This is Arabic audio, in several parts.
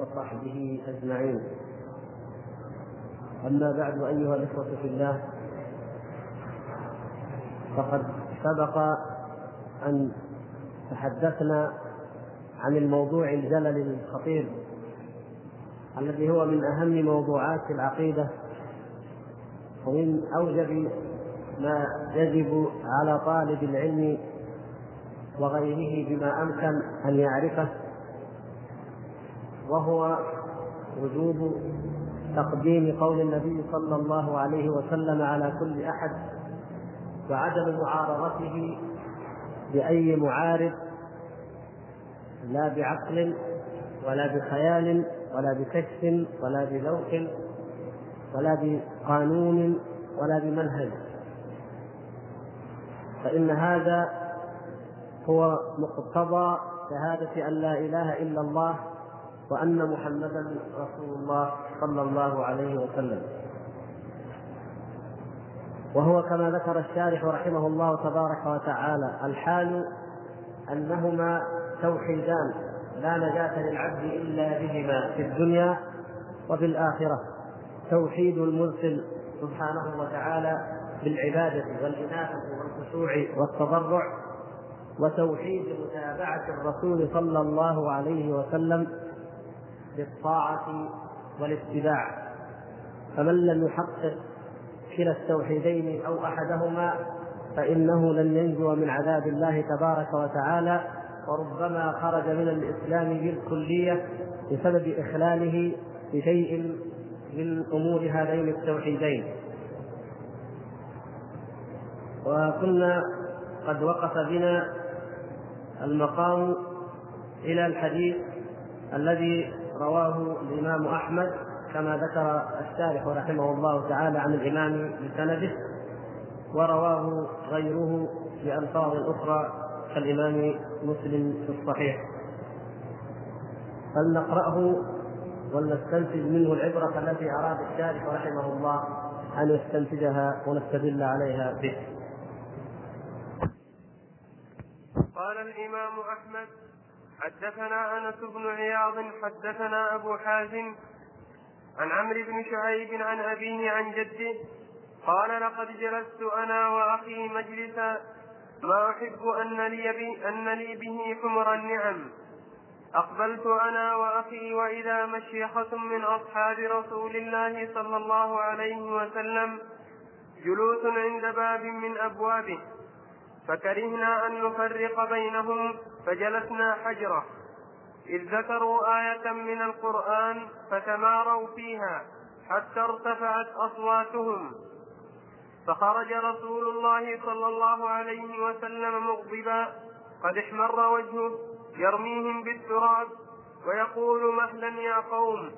وصحبه أجمعين. أما بعد أيها الإخوة في الله فقد سبق أن تحدثنا عن الموضوع الجلل الخطير الذي هو من أهم موضوعات العقيدة ومن أوجب ما يجب على طالب العلم وغيره بما أمكن أن يعرفه. وهو وجوب تقديم قول النبي صلى الله عليه وسلم على كل أحد وعدم معارضته بأي معارض لا بعقل ولا بخيال ولا بكشف ولا بذوق ولا بقانون ولا بمنهج. فإن هذا هو مقتضى شهادة أن لا إله إلا الله وأن محمدا رسول الله صلى الله عليه وسلم. وهو كما ذكر الشارح رحمه الله تبارك وتعالى الحال أنهما توحيدان لا نجاة للعبد إلا بهما في الدنيا وفي الآخرة. توحيد المرسل سبحانه وتعالى بالعبادة والإنابة والخشوع والتضرع وتوحيد متابعة الرسول صلى الله عليه وسلم بالطاعة والاتباع. فمن لم يحقق كلا التوحيدين أو أحدهما فإنه لن ينجو من عذاب الله تبارك وتعالى وربما خرج من الإسلام بالكلية بسبب إخلاله بشيء من أمور هذين التوحيدين. وكنا قد وقف بنا المقام إلى الحديث الذي رواه الإمام أحمد كما ذكر الشارح رحمه الله تعالى عن الإمام بسنده ورواه غيره بألفاظ أخرى كالإمام مسلم في الصحيح فلنقرأه ولنستنتج منه العبرة التي أراد الشارح رحمه الله أن يستنتجها ونستدل عليها به. قال الإمام أحمد حدثنا أنس بن عياض حدثنا أبو حازم عن عمرو بن شعيب عن أبيه عن جده قال لقد جلست أنا وأخي مجلسا ما أحب أن لي, بي أن لي به حمر النعم. أقبلت أنا وأخي وإذا مشيخة من أصحاب رسول الله صلى الله عليه وسلم جلوس عند باب من أبوابه. فكرهنا أن نفرق بينهم فجلسنا حجرة. إذ ذكروا آية من القرآن فتماروا فيها حتى ارتفعت أصواتهم. فخرج رسول الله صلى الله عليه وسلم مغضبا قد احمر وجهه يرميهم بالتراب ويقول مهلا يا قوم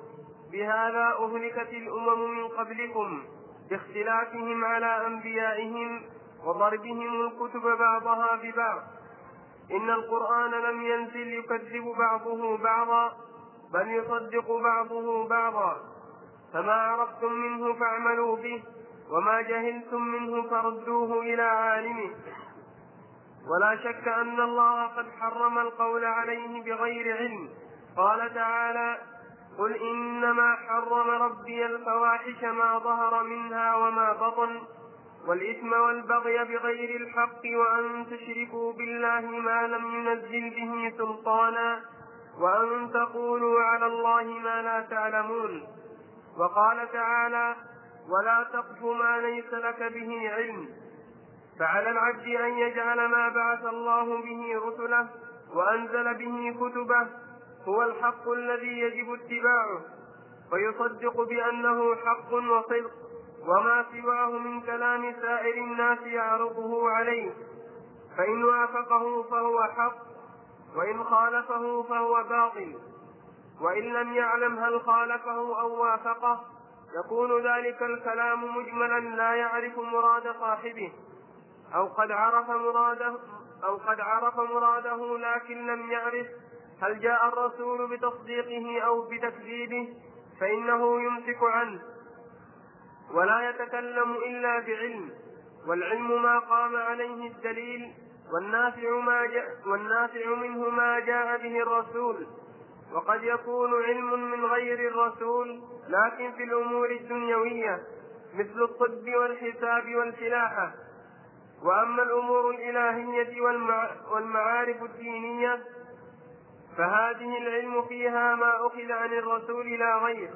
بهذا أهلكت الأمم من قبلكم باختلافهم على أنبيائهم وضربهم الكتب بعضها ببعض. إن القرآن لم ينزل يكذب بعضه بعضا بل يصدق بعضه بعضا. فما عرفتم منه فاعملوا به وما جهلتم منه فردوه إلى عالمه. ولا شك أن الله قد حرم القول عليه بغير علم. قال تعالى قل إنما حرم ربي الفواحش ما ظهر منها وما بطن. والإثم والبغي بغير الحق وأن تشركوا بالله ما لم ينزل به سلطانا وأن تقولوا على الله ما لا تعلمون. وقال تعالى ولا تقف ما ليس لك به علم فعلى العبد أن يجعل ما بعث الله به رسله وأنزل به كتبه هو الحق الذي يجب اتباعه ويصدق بأنه حق وصدق. وما سواه من كلام سائر الناس يعرضه عليه. فإن وافقه فهو حق وإن خالفه فهو باطل. وإن لم يعلم هل خالفه أو وافقه يكون ذلك الكلام مجملا لا يعرف مراد صاحبه. أو قد عرف مراده أو قد عرف مراده لكن لم يعرف هل جاء الرسول بتصديقه أو بتكذيبه فإنه يمسك عنه. ولا يتكلم إلا بعلم والعلم ما قام عليه الدليل والنافع ما جاء والنافع منه ما جاء به الرسول. وقد يكون علم من غير الرسول لكن في الأمور الدنيوية مثل الطب والحساب والفلاحة. وأما الأمور الإلهية والمعارف الدينية فهذه العلم فيها ما أخذ عن الرسول لا غير.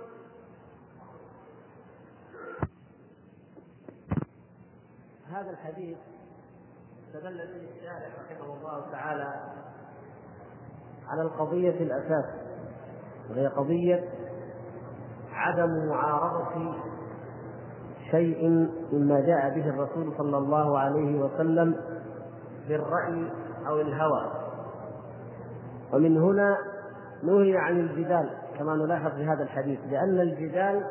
هذا الحديث استدل به الشارع رحمه الله تعالى على القضية الأساس وهي قضية عدم معارضة شيء مما جاء به الرسول صلى الله عليه وسلم بالرأي أو الهوى. ومن هنا نهي عن الجدال كما نلاحظ في هذا الحديث لأن الجدال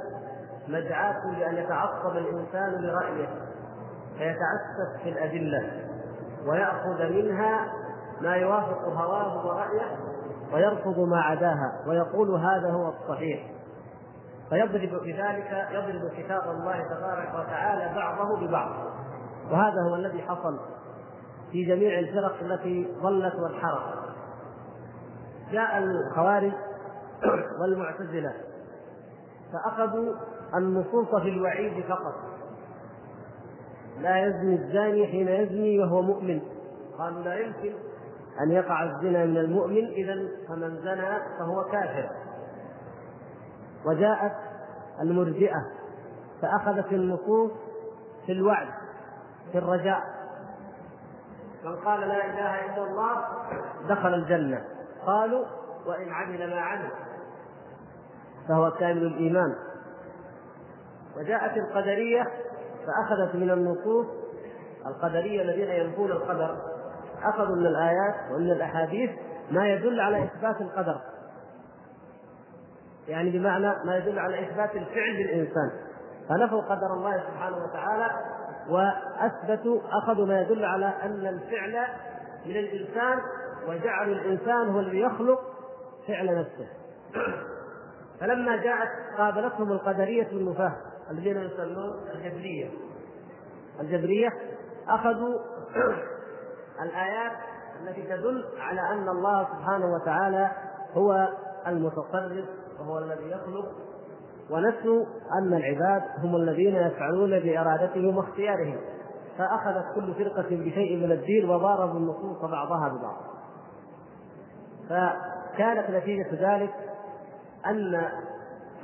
مدعاة لأن يتعصب الإنسان لرأيه. فيتعسف في الأدلة ويأخذ منها ما يوافق هواه ورأيه ويرفض ما عداها ويقول هذا هو الصحيح. فيضرب بذلك يضرب كتاب الله تبارك وتعالى بعضه ببعض. وهذا هو الذي حصل في جميع الفرق التي ضلت وانحرفت. جاء الخوارج والمعتزلة فأخذوا النصوص في الوعيد فقط. لا يزني الزاني حين يزني وهو مؤمن. قالوا لا يمكن. أن يقع الزنا من المؤمن اذا فمن زنى فهو كافر. وجاءت المرجئة فأخذت النصوص في الوعد في الرجاء. من قال لا إله إلا الله دخل الجنة. قالوا وإن عمل ما عمل فهو كامل الإيمان. وجاءت القدرية فأخذت من النصوص القدرية الذين ينفون القدر. أخذوا من الآيات ومن الأحاديث ما يدل على إثبات القدر. يعني بمعنى ما يدل على إثبات الفعل للانسان فنفوا قدر الله سبحانه وتعالى وأثبتوا أخذوا ما يدل على أن الفعل من الإنسان وجعلوا الإنسان هو الذي يخلق فعل نفسه. فلما جاءت قابلتهم القدرية النفاه الذين يسمون الجبرية. الجبرية أخذوا الآيات التي تدل على أن الله سبحانه وتعالى هو المتصرف وهو الذي يخلق. ونسوا أن العباد هم الذين يفعلون بإرادتهم واختيارهم. فأخذت كل فرقة بشيء من الدين وضاربوا النصوص بعضها ببعض. فكانت نتيجة ذلك أن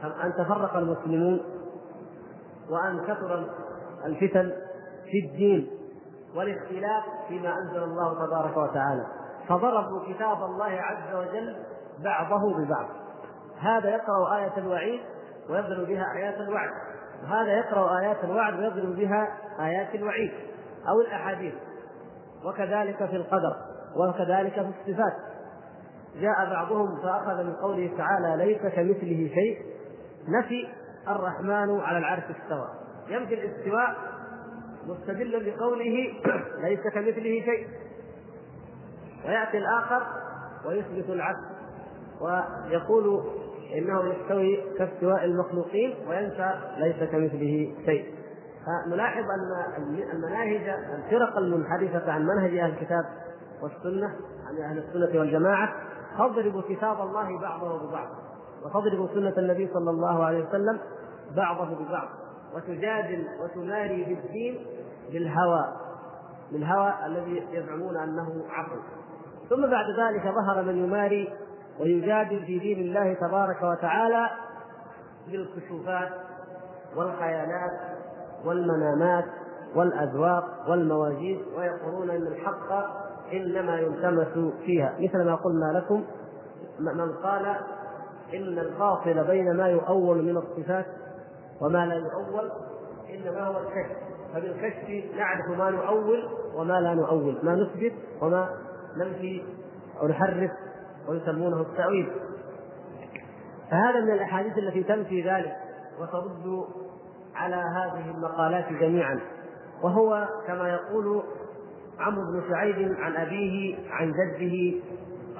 أن تفرق المسلمون وأن كثر الفتن في الدين والاختلاف فيما أنزل الله تبارك وتعالى. فضربوا كتاب الله عز وجل بعضه ببعض. هذا يقرأ آية الوعيد ويضرب بها آيات الوعد. وهذا يقرأ آيات الوعد ويضرب بها آيات الوعيد أو الأحاديث. وكذلك في القدر وكذلك في الصفات. جاء بعضهم فأخذ من قوله تعالى ليس كمثله شيء. نفي الرحمن على العرش استوى. يمكن الاستواء مستدلا بقوله ليس كمثله شيء. ويأتي الآخر ويثبت العكس. ويقول إنه يستوي كاستواء المخلوقين وينسى ليس كمثله شيء. فنلاحظ أن المناهج الفرق المنحرفة عن منهج أهل الكتاب والسنة عن أهل السنة والجماعة تضرب كتاب الله بعضه ببعض. وتضرب سنة النبي صلى الله عليه وسلم بعضه ببعض وتجادل وتماري بالدين بالهوى بالهوى الذي يزعمون أنه عقل ثم بعد ذلك ظهر من يماري ويجادل في دين الله تبارك وتعالى بالكشوفات والخيالات والمنامات والأذواق والمواجيد ويقولون أن الحق إنما يلتمس فيها. مثل ما قلنا لكم من قال إن الفاصل بين ما يؤول من الصفات وما لا يؤول إنما هو الكشف. فبالكشف نعرف ما نؤول وما لا نؤول ما نثبت وما ننفي أو نحرف ويسمونه التأويل. فهذا من الأحاديث التي تنفي ذلك وترد على هذه المقالات جميعا. وهو كما يقول عمرو بن شعيب عن أبيه عن جده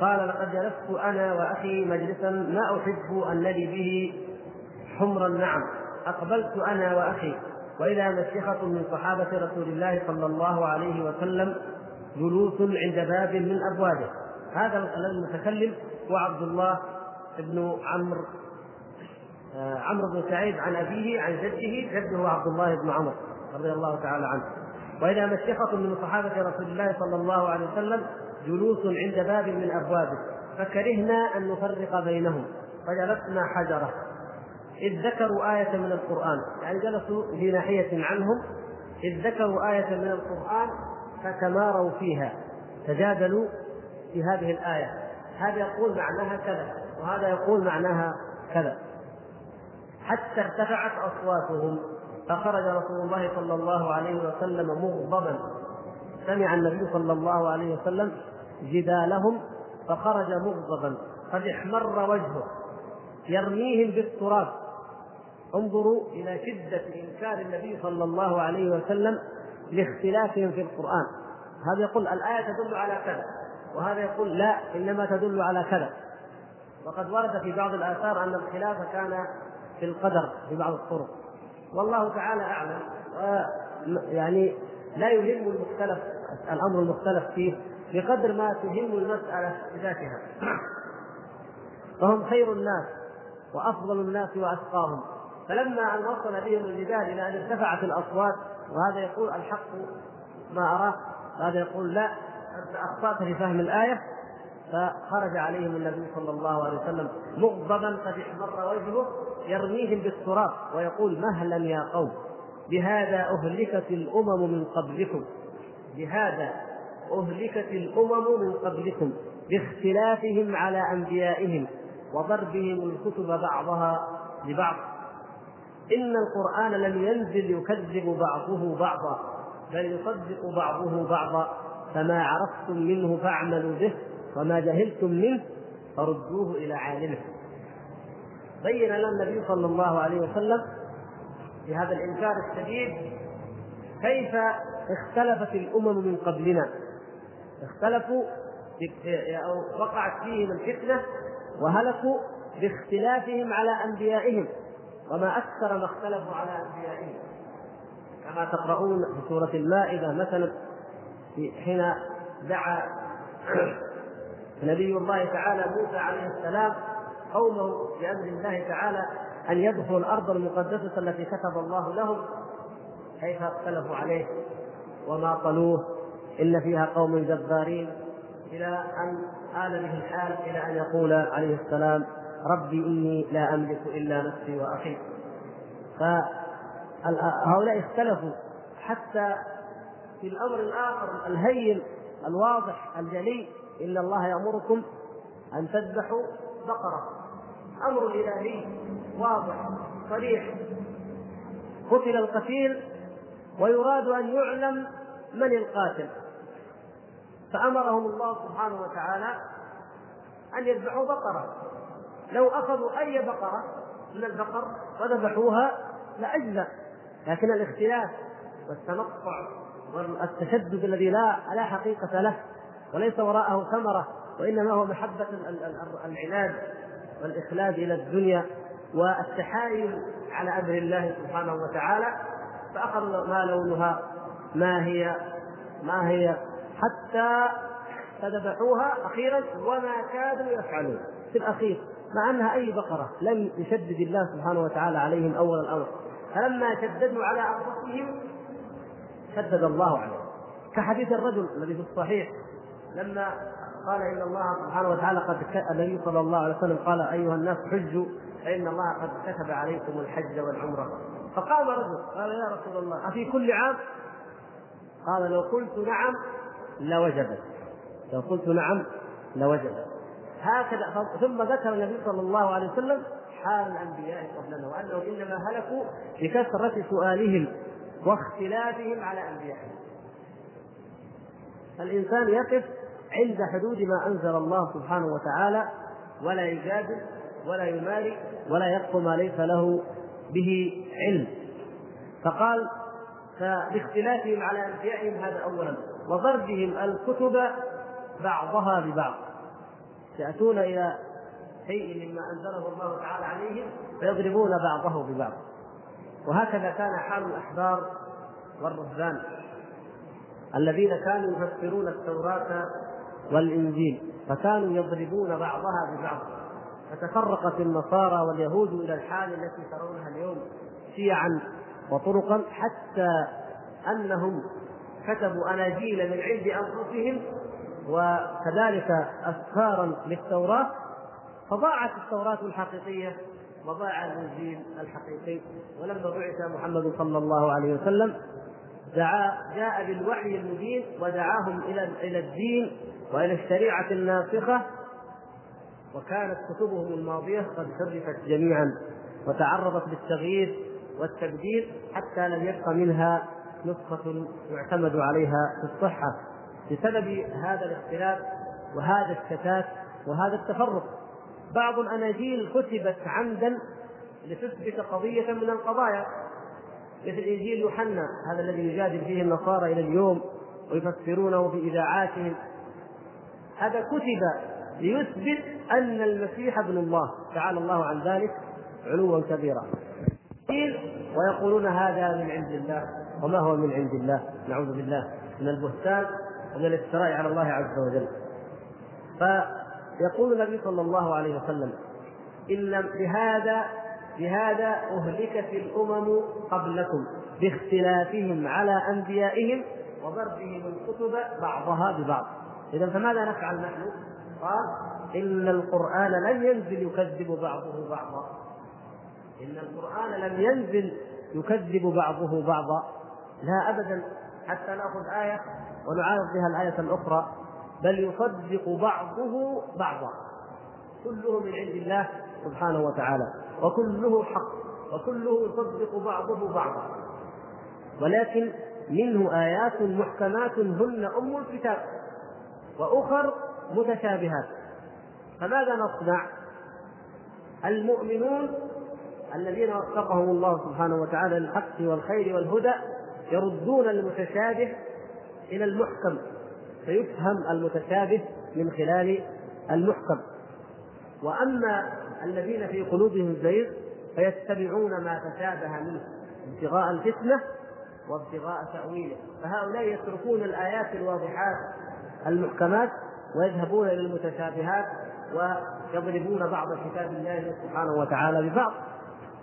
قال لقد جلست أنا وأخي مجلسا ما أن لي به حمر النعم أقبلت أنا وأخي وإذا مشيخة من صحابة رسول الله صلى الله عليه وسلم جلوس عند باب من أبوابه. هذا المتكلم هو عبد الله بن عمرو آه، عمرو بن سعيد عن أبيه عن جده جده عبد الله بن عمرو رضي الله تعالى عنه. وإذا مشيخة من صحابة رسول الله صلى الله عليه وسلم جلوس عند باب من أبوابه فكرهنا أن نفرق بينهم فجلسنا حجرة. إذ ذكروا آية من القرآن يعني جلسوا في ناحية عنهم إذ ذكروا آية من القرآن فتماروا فيها تجادلوا في هذه الآية. هذا يقول معناها كذا وهذا يقول معناها كذا. حتى ارتفعت أصواتهم فخرج رسول الله صلى الله عليه وسلم مغضبا. سمع النبي صلى الله عليه وسلم جدالهم فخرج مغضبا قد احمر وجهه يرميهم بالتراب. انظروا إلى شدة إنكار النبي صلى الله عليه وسلم لاختلافهم في القرآن. هذا يقول الآية تدل على كذا وهذا يقول لا إنما تدل على كذا. وقد ورد في بعض الآثار أن الخلاف كان في القدر في بعض الطرق. والله تعالى أعلم يعني لا يهم المختلف الأمر المختلف فيه بقدر ما تهم المسألة بذاتها. فهم خير الناس وأفضل الناس وأتقاهم. فلما أن وصل بهم الجدال إلى أن ارتفعت الأصوات وهذا يقول الحق ما أراه وهذا يقول لا أنت أخطأت في فهم الآية فخرج عليهم النبي صلى الله عليه وسلم مغضبا قد احمر وجهه يرميهم بالتراب ويقول مهلا يا قوم. بهذا أهلكت الأمم من قبلكم. بهذا أهلكت الأمم من قبلكم. باختلافهم على أنبيائهم وضربهم الكتب بعضها لبعض. إن القرآن لم ينزل يكذب بعضه بعضا بل يصدق بعضه بعضا. فما عرفتم منه فاعملوا به وما جهلتم منه فردوه إلى عالمه. بين لنا النبي صلى الله عليه وسلم في هذا الإنكار الشديد كيف اختلفت الأمم من قبلنا؟ اختلفوا أو وقعت فيهم الفتنة وهلكوا باختلافهم على أنبيائهم وما أكثر ما اختلفوا على أنبيائهم. كما تقرؤون في سورة المائدة مثلا حين دعا نبي الله تعالى موسى عليه السلام قومه بأمر الله تعالى أن يدخلوا الأرض المقدسة التي كتب الله لهم كيف اختلفوا عليه وما قالوه إن فيها قوم جبارين إلى أن آل به الحال إلى أن يقول عليه السلام ربي إني لا أملك إلا نفسي وأخي. فهؤلاء اختلفوا حتى في الأمر الآخر الهين الواضح الجلي إن الله يأمركم أن تذبحوا بقرة. أمر إلهي. واضح صريح. قتل القتيل ويراد أن يعلم من القاتل. فأمرهم الله سبحانه وتعالى أن يذبحوا بقرة. لو أخذوا أي بقرة من البقر وذبحوها لاجزى لكن الاختلاف والتنطع والتشدد الذي لا لا حقيقة له وليس وراءه ثمرة وإنما هو محبة العناد والإخلاد إلى الدنيا والتحايل على أمر الله سبحانه وتعالى فاخذوا ما لونها ما هي ما هي حتى فذبحوها أخيرا وما كادوا يفعلون في الأخير مع أنها أي بقرة لم يشدد الله سبحانه وتعالى عليهم أول الأمر. فلما شددوا على أنفسهم شدد الله عليهم. كحديث الرجل الذي في الصحيح لما قال إن الله سبحانه وتعالى قد النبي صلى الله عليه وسلم قال أيها الناس حجوا فإن الله قد كتب عليكم الحج والعمرة. فقام رجل قال يا رسول الله أفي كل عام؟ قال لو قلت نعم لوجبت. لو قلت نعم لوجبت. هكذا. ثم ذكر النبي صلى الله عليه وسلم حال الأنبياء قبلنا وأنهم إنما هلكوا بكثرة سؤالهم واختلافهم على أنبيائهم. الإنسان يقف عند حدود ما أنزل الله سبحانه وتعالى ولا يجادل ولا يماري ولا يقف ما ليس له به علم. فقال فباختلافهم على أنبيائهم هذا اولا وضربهم الكتب بعضها ببعض. ياتون إلى شيء مما أنزله الله تعالى عليهم فيضربون بعضه ببعض. وهكذا كان حال الأحبار والرهبان الذين كانوا يفسرون التوراة والإنجيل فكانوا يضربون بعضها ببعض. فتفرقت النصارى واليهود إلى الحال التي ترونها اليوم شيعا وطرقا حتى أنهم كتبوا أناجيل من عند أنفسهم وكذلك اسفارا للتوراة. فضاعت التوراة الحقيقية وضاع الإنجيل الحقيقي. ولما بعث محمد صلى الله عليه وسلم دعا جاء بالوحي المبين ودعاهم إلى إلى الدين وإلى الشريعة الناسخه وكانت كتبهم الماضية قد حرفت جميعا وتعرضت للتغيير والتبديل حتى لم يبق منها نسخة يعتمد عليها في الصحة بسبب هذا الاختلاف وهذا الشتات وهذا التفرق. بعض الأناجيل كتبت عمدا لتثبت قضية من القضايا مثل إنجيل يوحنا هذا الذي يجادل فيه النصارى إلى اليوم ويفسرونه في إذاعاتهم. هذا كتب ليثبت أن المسيح ابن الله. تعالى الله عن ذلك علوا كبيرا. ويقولون هذا من عند الله. وما هو من عند الله؟ نعوذ بالله. من البهتان ومن الافتراء على الله عز وجل. فيقول النبي صلى الله عليه وسلم إن بهذا بهذا أهلكت الأمم قبلكم باختلافهم على أنبيائهم وضربهم الكتب بعضها ببعض. إذا فماذا نفعل نحن؟ قال إن القرآن لم ينزل يكذب بعضه بعضا. إن القرآن لم ينزل يكذب بعضه بعضا. لا أبدا. حتى نأخذ آية ونعارض بها الآية الأخرى. بل يصدق بعضه بعضا. كله من عند الله سبحانه وتعالى. وكله حق. وكله يصدق بعضه بعضا. ولكن منه آيات محكمات هن أم الكتاب. وأخر متشابهات. فماذا نصنع؟ المؤمنون الذين وفقهم الله سبحانه وتعالى للحق والخير والهدى يردون المتشابه إلى المحكم فيفهم المتشابه من خلال المحكم. وأما الذين في قلوبهم زيغ فيتبعون ما تشابه منه ابتغاء الفتنة وابتغاء تأويله. فهؤلاء يتركون الآيات الواضحات المحكمات ويذهبون إلى المتشابهات ويضربون بعض كتاب الله سبحانه وتعالى ببعض.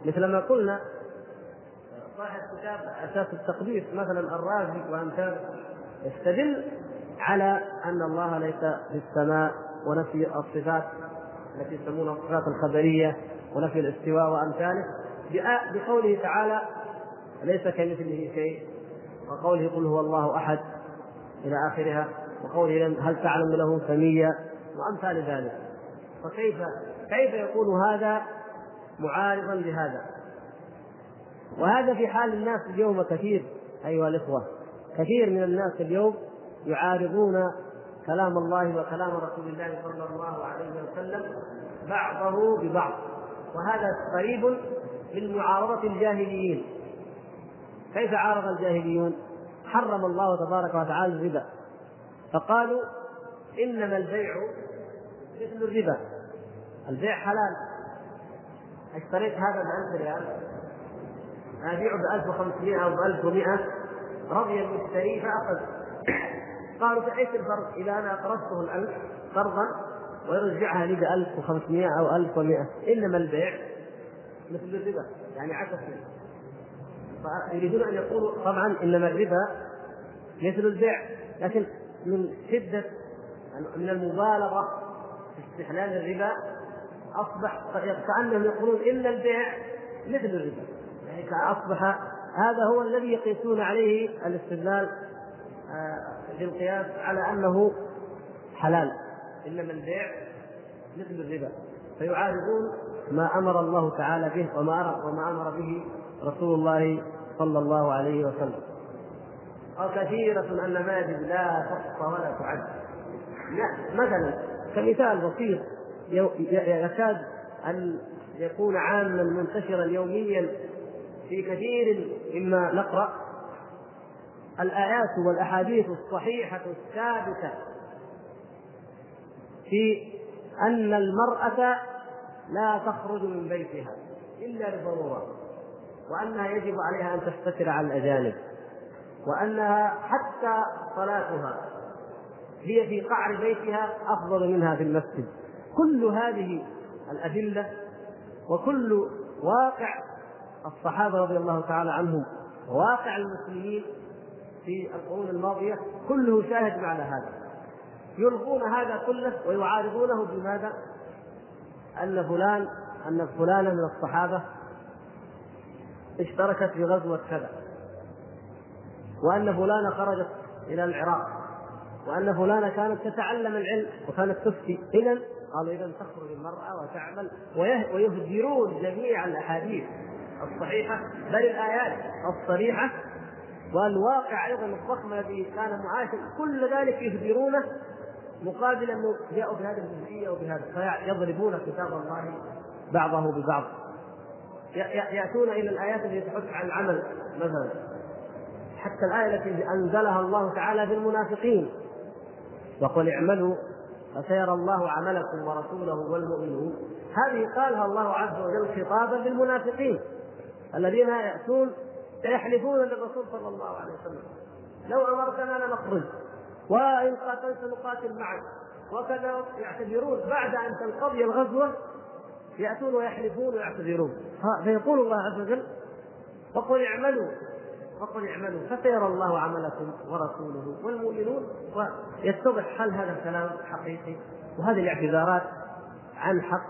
مثل ما قلنا صاحب كتاب أساس التقديس مثلا الرازي وامثاله يستدل على أن الله ليس في السماء ونفي الصفات التي يسمونها الصفات الخبرية ونفي الاستواء وأمثاله بقوله تعالى ليس كمثله شيء. وقوله قل هو الله أحد. إلى آخرها وقوله هل تعلم له سميا وأمثال ذلك. فكيف كيف يكون هذا معارضا لهذا؟ وهذا في حال الناس اليوم كثير أيها الإخوة. كثير من الناس اليوم يعارضون كلام الله وكلام رسول الله صلى الله عليه وسلم بعضه ببعض. وهذا قريب من معارضة الجاهليين. كيف عارض الجاهليون؟ حرم الله تبارك وتعالى الربا. فقالوا إنما البيع مثل الربا. البيع حلال. اشتريت هذا ب 1000 ريال أبيعه ب 1500 أو ب 1100 رضي المشتري فأخذ. قالوا فايش الفرق إذا أنا أقرضته الألف قرضا ويرجعها لي ب 1500 أو 1100 إنما البيع مثل الربا يعني عكس. فيريدون أن يقولوا طبعا إنما الربا مثل البيع لكن من شدة من المبالغة في استحلال الربا أصبح كأنهم يقولون إن البيع مثل الربا. يعني أصبح هذا هو الذي يقيسون عليه الاستدلال بالقياس آه، على أنه حلال. إنما البيع مثل الربا. فيعارضون ما أمر الله تعالى به وما وما أمر به رسول الله صلى الله عليه وسلم. وكثيرة ماجد لا تحصى ولا تعد. مثلا كمثال بسيط يكاد أن يكون عاما منتشرا يوميا في كثير مما نقرأ. الآيات والأحاديث الصحيحة الثابتة في أن المرأة لا تخرج من بيتها إلا لضرورة وأنها يجب عليها أن تستتر على الأجانب وأنها حتى صلاتها هي في قعر بيتها أفضل منها في المسجد. كل هذه الأدلة وكل واقع الصحابة رضي الله تعالى عنهم واقع المسلمين في القرون الماضية كله شاهد على هذا. يلغون هذا كله ويعارضونه بماذا؟ أن فلان أن فلانا من الصحابة اشتركت في غزوة كذا. وأن فلانة خرجت إلى العراق وأن فلانة كانت تتعلم العلم وكانت تفتي. إذا قالوا إذا تخرج المرأة وتعمل ويهدرون جميع الأحاديث الصحيحة بل الآيات الصريحة. والواقع أيضا الضخم الذي كان معاشا كل ذلك يهدرونه مقابل أنه جاءوا بهذه الجزئية وبهذا فيضربون كتاب الله بعضه ببعض. يأتون إلى الآيات التي تحث عن العمل مثلا. حتى الآية التي أنزلها الله تعالى في المنافقين وقل اعملوا فسيرى الله عملكم ورسوله والمؤمنون. هذه قالها الله عز وجل خطابا للمنافقين. الذين يأتون يحلفون للرسول صلى الله عليه وسلم. لو أمرتنا لنخرج وإن قاتلت نقاتل معك وكذا يعتذرون. بعد أن تنقضي الغزوة يأتون ويحلفون ويعتذرون. فيقول الله عز وجل وقل اعملوا وقل اعملوا فسيرى الله عملكم ورسوله والمؤمنون ويتضح هل هذا الكلام حقيقي وهذه الاعتذارات عن حق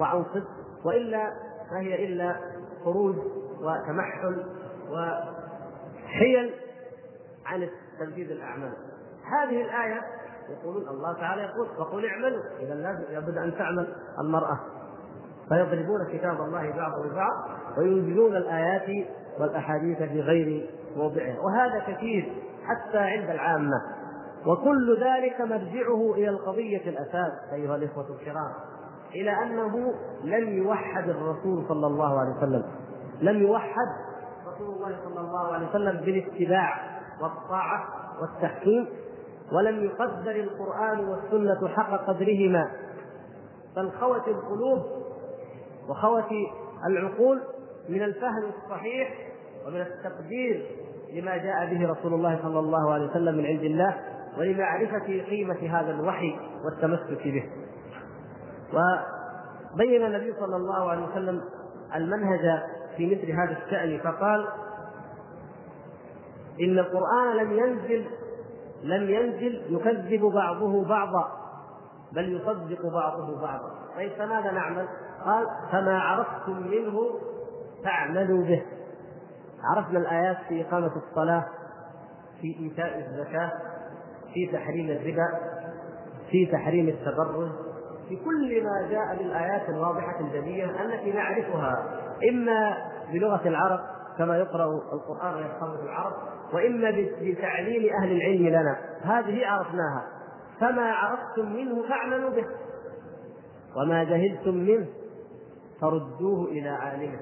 وعن صدق وإلا فهي إلا خروج وتمحل وحيل عن تنفيذ الأعمال. هذه الآية يقولون الله تعالى يقول فقل اعملوا. اذا لابد أن تعمل المرأة. فيضربون كتاب الله بعض ببعض وينزلون الآيات والأحاديث في غير موضعها. وهذا كثير حتى عند العامة. وكل ذلك مرجعه إلى القضية الأساس أيها الإخوة الكرام إلى أنه لم يوحد الرسول صلى الله عليه وسلم. لم يوحد رسول الله صلى الله عليه وسلم بالاتباع والطاعة والتحكيم ولم يقدر القرآن والسنة حق قدرهما. بل خوت القلوب وخوت العقول من الفهم الصحيح ومن التقدير لما جاء به رسول الله صلى الله عليه وسلم من عند الله ولمعرفة قيمة هذا الوحي والتمسك به وبين النبي صلى الله عليه وسلم المنهج في مثل هذا الشأن فقال إن القرآن لم ينزل لم ينزل يكذب بعضه بعضا بل يصدق بعضه بعضا طيب فماذا نعمل؟ قال فما عرفتم منه فاعملوا به. عرفنا الآيات في إقامة الصلاة في إيتاء الزكاة في تحريم الربا في تحريم التبرج في كل ما جاء بالآيات الواضحة الجلية التي نعرفها إما بلغة العرب كما يقرأ القرآن ويفهمه العرب وإما بتعليم أهل العلم لنا. هذه عرفناها. فما عرفتم منه فاعملوا به. وما جهلتم منه فردوه إلى عالمه.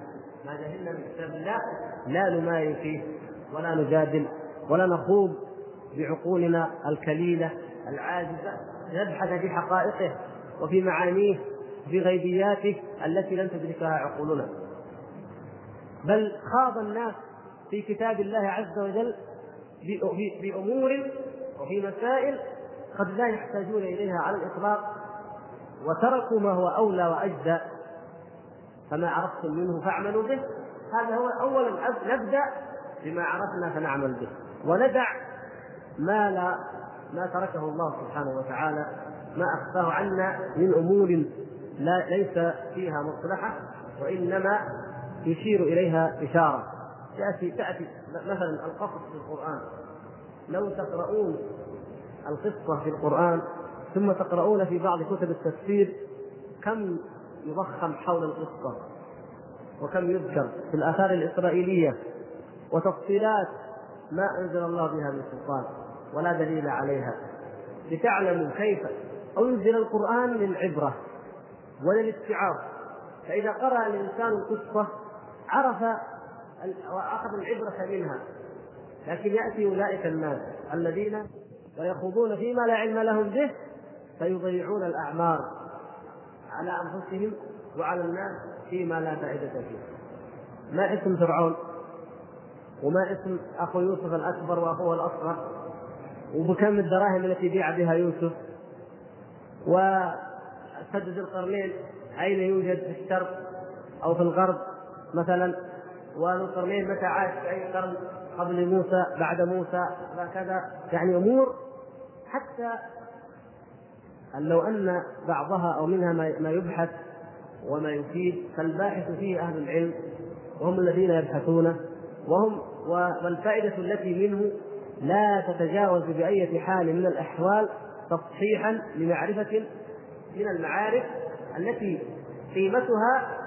ما جهلنا من كتاب الله لا نماري فيه ولا نجادل ولا نخوض بعقولنا الكليلة العاجزة نبحث في حقائقه وفي معانيه في غيبياته التي لم تدركها عقولنا. بل خاض الناس في كتاب الله عز وجل بأمور وفي مسائل قد لا يحتاجون إليها على الإطلاق وتركوا ما هو أولى وأجدى. فما عرفتم منه فاعملوا به. هذا هو اولا نبدأ بما عرفنا فنعمل به. وندع ما لا ما تركه الله سبحانه وتعالى ما أخفاه عنا من أمور لا ليس فيها مصلحة وإنما يشير إليها إشارة. تأتي تأتي مثلا القصص في القرآن. لو تقرؤون القصة في القرآن ثم تقرؤون في بعض كتب التفسير كم يضخم حول القصة. وكم يذكر في الآثار الإسرائيلية وتفصيلات ما أنزل الله بها من سلطان ولا دليل عليها. لتعلموا كيف أنزل القرآن للعبرة وللاتعاظ فإذا قرأ الإنسان القصة عرف وأخذ العبرة منها. لكن يأتي أولئك الناس الذين ويخوضون فيما لا علم لهم به فيضيعون الأعمار. على أنفسهم وعلى الناس فيما لا فائدة فيه. ما اسم فرعون؟ وما اسم أخو يوسف الأكبر وأخوه الأصغر؟ وبكم الدراهم التي بيع بها يوسف؟ وسد ذي القرنين أين يوجد في الشرق أو في الغرب مثلا؟ وذو القرنين متى عاش في أي قرن قبل موسى بعد موسى هكذا يعني أمور حتى أن لو أن بعضها أو منها ما يبحث وما يفيد فالباحث فيه أهل العلم وهم الذين يبحثونه وهم والفائدة التي منه لا تتجاوز بأية حال من الأحوال تصحيحا لمعرفة من المعارف التي قيمتها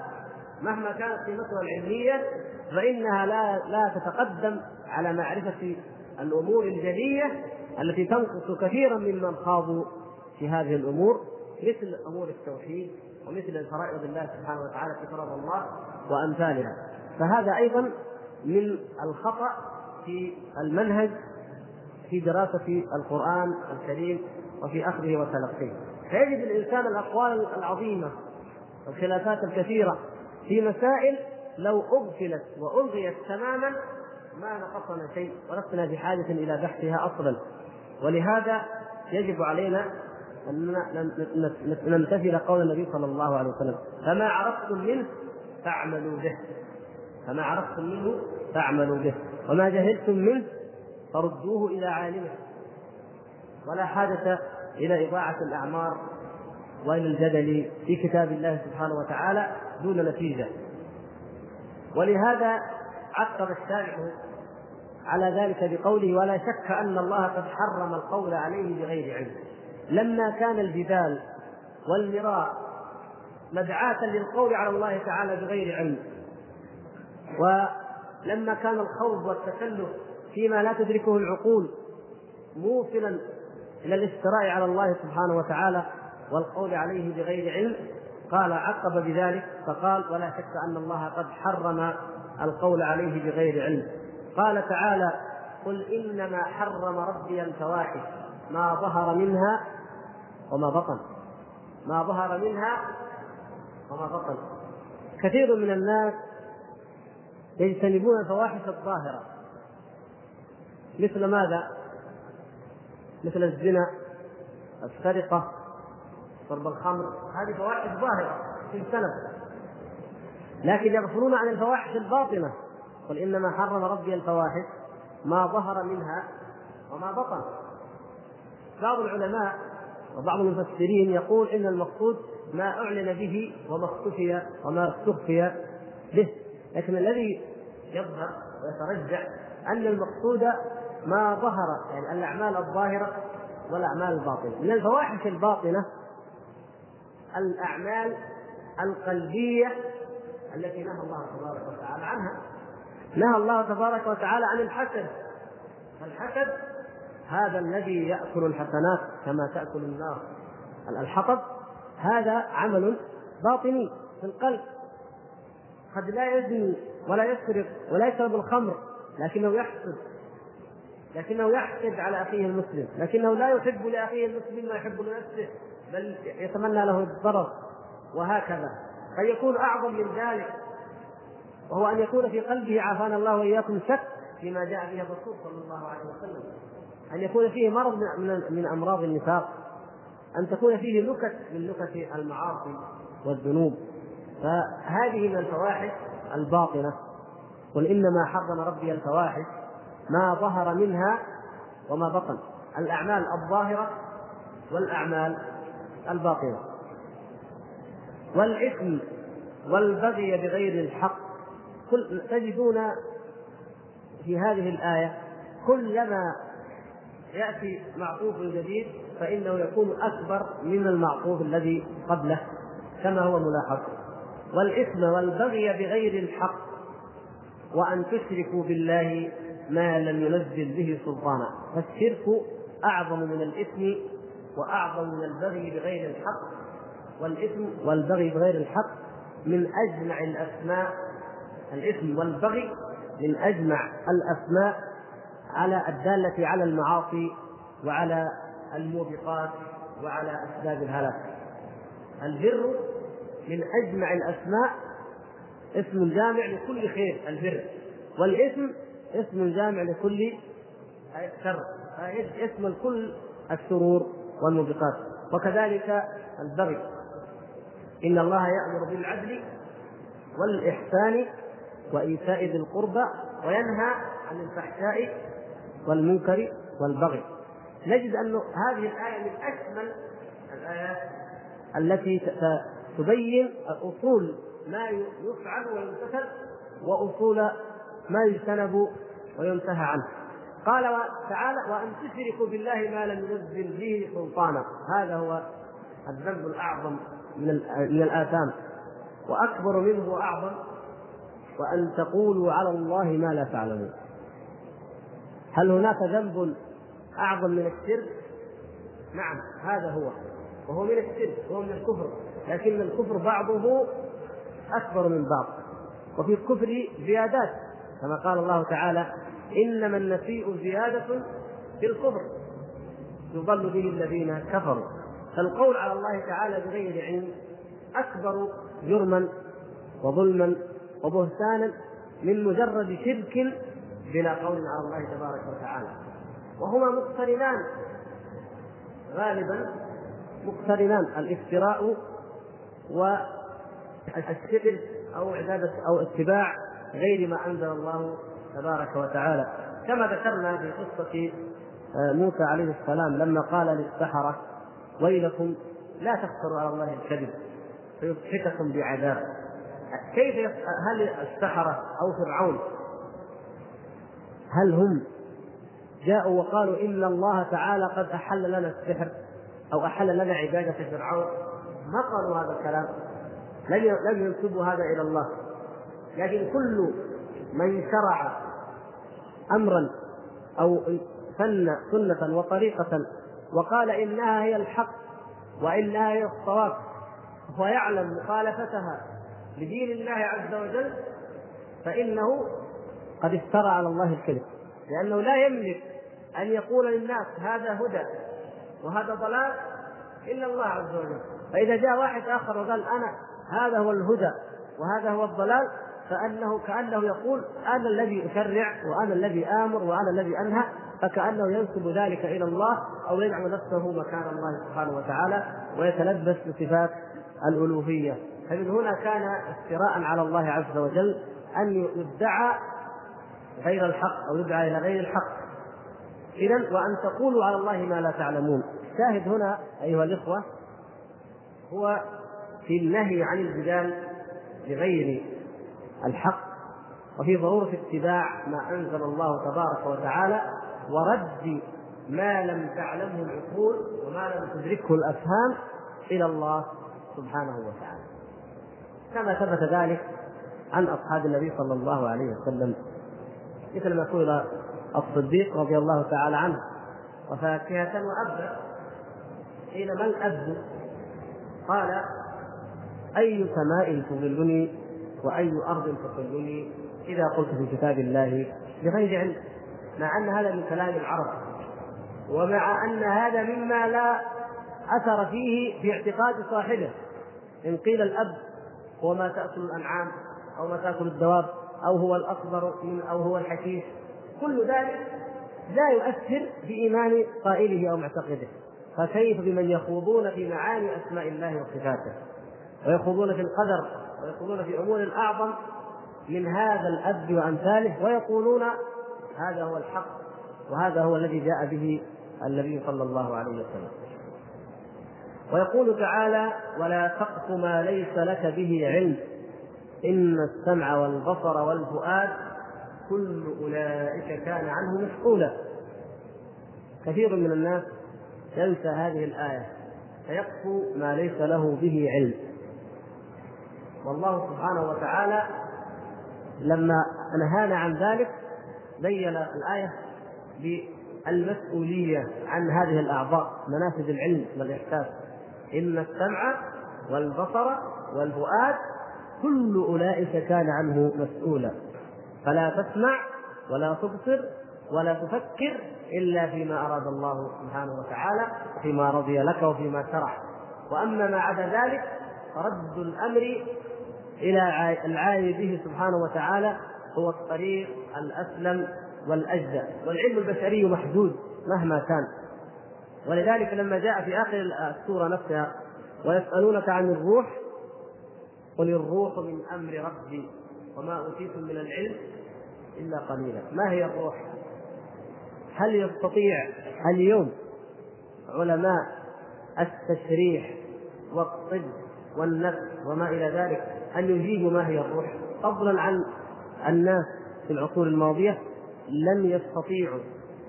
مهما كانت قيمتها العلمية فإنها لا لا تتقدم على معرفة الأمور الجلية التي تنقص كثيرا ممن خاضوا. في هذه الأمور مثل أمور التوحيد ومثل فرائض الله سبحانه وتعالى في فرض الله وأمثالها. فهذا أيضا من الخطأ في المنهج في دراسة القرآن الكريم وفي أخذه وتلقيه. فيجد الإنسان الأقوال العظيمة والخلافات الكثيرة في مسائل لو أغفلت وألغيت تماما ما نقصنا شيء ولسنا بحاجة إلى بحثها أصلا. ولهذا يجب علينا أن نمتثل قول النبي صلى الله عليه وسلم. فما عرفتم منه فاعملوا به. فما عرفتم منه فاعملوا به. وما جهلتم منه فردوه إلى عالمه. ولا حاجة إلى إضاعة الأعمار وإلى الجدل في كتاب الله سبحانه وتعالى دون نتيجة. ولهذا عقب الشارع على ذلك بقوله ولا شك أن الله قد حرم القول عليه بغير علم. لما كان الجدال والمراء مدعاة للقول على الله تعالى بغير علم ولما كان الخوض والتكلف فيما لا تدركه العقول موصلا إلى الافتراء على الله سبحانه وتعالى والقول عليه بغير علم قال عقب بذلك فقال ولا شك أن الله قد حرم القول عليه بغير علم قال تعالى قل إنما حرم ربي الفواحش ما ظهر منها وما بطن. ما ظهر منها وما بطن. كثير من الناس يجتنبون الفواحش الظاهرة. مثل ماذا؟ مثل الزنا السرقة شرب الخمر. هذه فواحش ظاهرة في السنة. لكن يغفلون عن الفواحش الباطنة. قل إنما حرم ربي الفواحش ما ظهر منها وما بطن. بعض العلماء وبعض المفسرين يقول إن المقصود ما أعلن به وما اختفي وما استخفي به. لكن الذي يظهر ويترجح أن المقصود ما ظهر يعني الأعمال الظاهرة والأعمال الباطنة. من الفواحش الباطنة الأعمال القلبية التي نهى الله تبارك وتعالى عنها. نهى الله تبارك وتعالى عن الحسد. الحسد هذا الذي يأكل الحسنات كما تأكل النار. الحطب هذا عمل باطني في القلب. قد لا يزني ولا يسرق ولا يشرب الخمر لكنه يحسد لكنه يحسد على أخيه المسلم لكنه لا يحب لأخيه المسلم ما يحب لنفسه بل يتمنى له الضرر وهكذا. قد يكون أعظم من ذلك وهو أن يكون في قلبه عافانا الله وإياكم شك فيما جاء به الرسول صلى الله عليه وسلم. أن يكون فيه مرض من أمراض النفاق أن تكون فيه نكت من نكت المعاصي والذنوب. فهذه من الفواحش الباطنة. قل إنما حرم ربي الفواحش ما ظهر منها وما بطن. الأعمال الظاهرة والأعمال الباطنة. والإثم والبغي بغير الحق. كل تجدون في هذه الآية كلما يأتي معطوف جديد فإنه يكون أكبر من المعطوف الذي قبله كما هو ملاحظ. والإثم والبغي بغير الحق وأن تشركوا بالله ما لم ينزل به سلطانا. فالشرك أعظم من الإثم وأعظم من البغي بغير الحق. والإثم والبغي بغير الحق من أجمع الأسماء الإثم والبغي من أجمع الأسماء على الدالة على المعاصي وعلى الموبقات وعلى أسباب الهلاك. البر من أجمع الأسماء اسم جامع لكل خير البر. والاثم اسم جامع لكل شر. يشمل كل الشرور والموبقات. وكذلك البغي إن الله يأمر بالعدل والإحسان وإيتاء ذي القربى وينهى عن الفحشاء والمنكر والبغي. نجد أن هذه الآية من أشمل الآيات التي تبين أصول ما يفعل ويمتثل وأصول ما يجتنب وينتهى عنه. قال تعالى وأن تشركوا بالله ما لم ينزل به سلطانا. هذا هو الذنب الأعظم من الآثام. وأكبر منه وأعظم وأن تقولوا على الله ما لا تعلمون. هل هناك ذنب أعظم من الشرك؟ نعم هذا هو. وهو من الشرك وهو من الكفر. لكن الكفر بعضه أكبر من بعض. وفي الكفر زيادات كما قال الله تعالى إنما النسيء زيادة في الكفر. يضل به الذين كفروا. فالقول على الله تعالى بغير علم أكبر جرما وظلما وبهتانا من مجرد شرك بلا قول على الله تبارك وتعالى. وهما مقترنان. غالبا مقترنان. الافتراء والشرك أو عباده أو اتباع غير ما أنزل الله تبارك وتعالى. كما ذكرنا في قصة آه، موسى عليه السلام لما قال للسحرة ويلكم لا تفتروا على الله الكذب فيضحككم بعذاب. كيف هل السحرة أو فرعون هل هم جاءوا وقالوا إن الله تعالى قد أحل لنا السحر أو أحل لنا عبادة فرعون؟ ما قالوا هذا الكلام. لم لم ينسبوا هذا إلى الله. لكن كل من شرع أمرا أو سن سنة وطريقة وقال إنها هي الحق وإنها هي الصواب ويعلم مخالفتها لدين الله عز وجل فإنه قد افترى على الله الكذب. لأنه لا يملك أن يقول للناس هذا هدى وهذا ضلال إلا الله عز وجل. فإذا جاء واحد آخر وقال أنا هذا هو الهدى وهذا هو الضلال فأنه كأنه يقول أنا الذي اشرع وأنا الذي آمر وأنا الذي أنهى فكأنه ينسب ذلك إلى الله أو يجعل نفسه مكان الله سبحانه وتعالى ويتلبس بصفات الألوهية. فمن هنا كان افتراء على الله عز وجل أن يدعى غير الحق أو يدعى إلى غير الحق. اذا وأن تقولوا على الله ما لا تعلمون. الشاهد هنا أيها الإخوة هو في النهي عن الجدال بغير الحق وفي ضرورة اتباع ما أنزل الله تبارك وتعالى ورد ما لم تعلمه العقول وما لم تدركه الأفهام إلى الله سبحانه وتعالى. كما ثبت ذلك عن أصحاب النبي صلى الله عليه وسلم. مثل ما قيل الصديق رضي الله تعالى عنه. وفاكهة وأبا. حين ما الأب قال أي سماء تظلني وأي أرض تظلني إذا قلت في كتاب الله بغير علم. مع أن هذا من كلام العرب. ومع أن هذا مما لا أثر فيه في اعتقاد صاحبه. إن قيل الأب هو ما تأكل الأنعام أو ما تأكل الدواب. أو هو الأكبر من أو هو الحشيش كل ذلك لا يؤثر في إيمان قائله أو معتقده. فكيف بمن يخوضون في معاني أسماء الله وصفاته؟ ويخوضون في القدر ويخوضون في أمور أعظم من هذا الأب وأمثاله ويقولون هذا هو الحق وهذا هو الذي جاء به النبي صلى الله عليه وسلم. ويقول تعالى ولا تقف ما ليس لك به علم. إن السمع والبصر والفؤاد كل أولئك كان عنه مسؤولا. كثير من الناس ينسى هذه الآية فيقفو ما ليس له به علم. والله سبحانه وتعالى لما نهانا عن ذلك بين الآية بالمسؤولية عن هذه الأعضاء منافذ العلم والإحساس. إن السمع والبصر والفؤاد كل أولئك كان عنه مسؤولا. فلا تسمع ولا تبصر ولا تفكر إلا فيما أراد الله سبحانه وتعالى فيما رضي لك وفيما شرع. وأما ما عدا ذلك فرد الأمر إلى العالم به سبحانه وتعالى هو الطريق الأسلم والأجدى. والعلم البشري محدود مهما كان. ولذلك لما جاء في آخر السورة نفسها ويسألونك عن الروح قل الروح من أمر ربي وما أوتيتم من العلم إلا قليلا. ما هي الروح؟ هل يستطيع اليوم علماء التشريح والطب والنفس وما إلى ذلك أن يجيبوا ما هي الروح؟ فضلا عن الناس في العصور الماضية لم يستطيعوا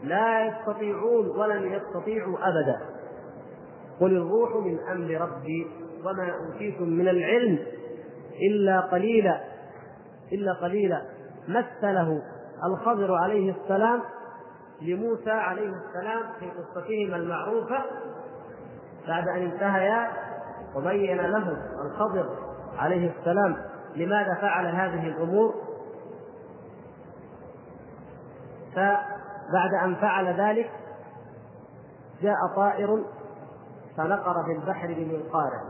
لا يستطيعون ولن يستطيعوا ابدا. قل الروح من أمر ربي وما أوتيتم من العلم إلا قليلا إلا قليلا. مثله الخضر عليه السلام لموسى عليه السلام في قصتهما المعروفة بعد أن انتهيا وبين له الخضر عليه السلام. لماذا فعل هذه الأمور؟ فبعد أن فعل ذلك جاء طائر فنقر في البحر بمنقاره.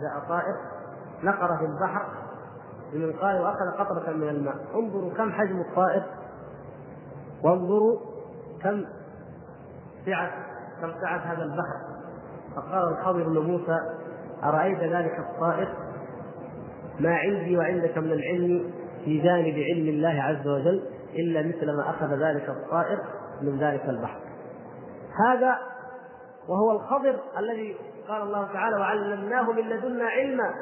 جاء طائر نقر في البحر بمنقاره وأخذ قطره من الماء. انظروا كم حجم الطائر. وانظروا كم سعة كم سعة هذا البحر. فقال الخضر لموسى أرأيت ذلك الطائر؟ ما عندي وعندك من العلم في جانب علم الله عز وجل إلا مثل ما أخذ ذلك الطائر من ذلك البحر. هذا وهو الخضر الذي قال الله تعالى وعلمناه من لدنا علما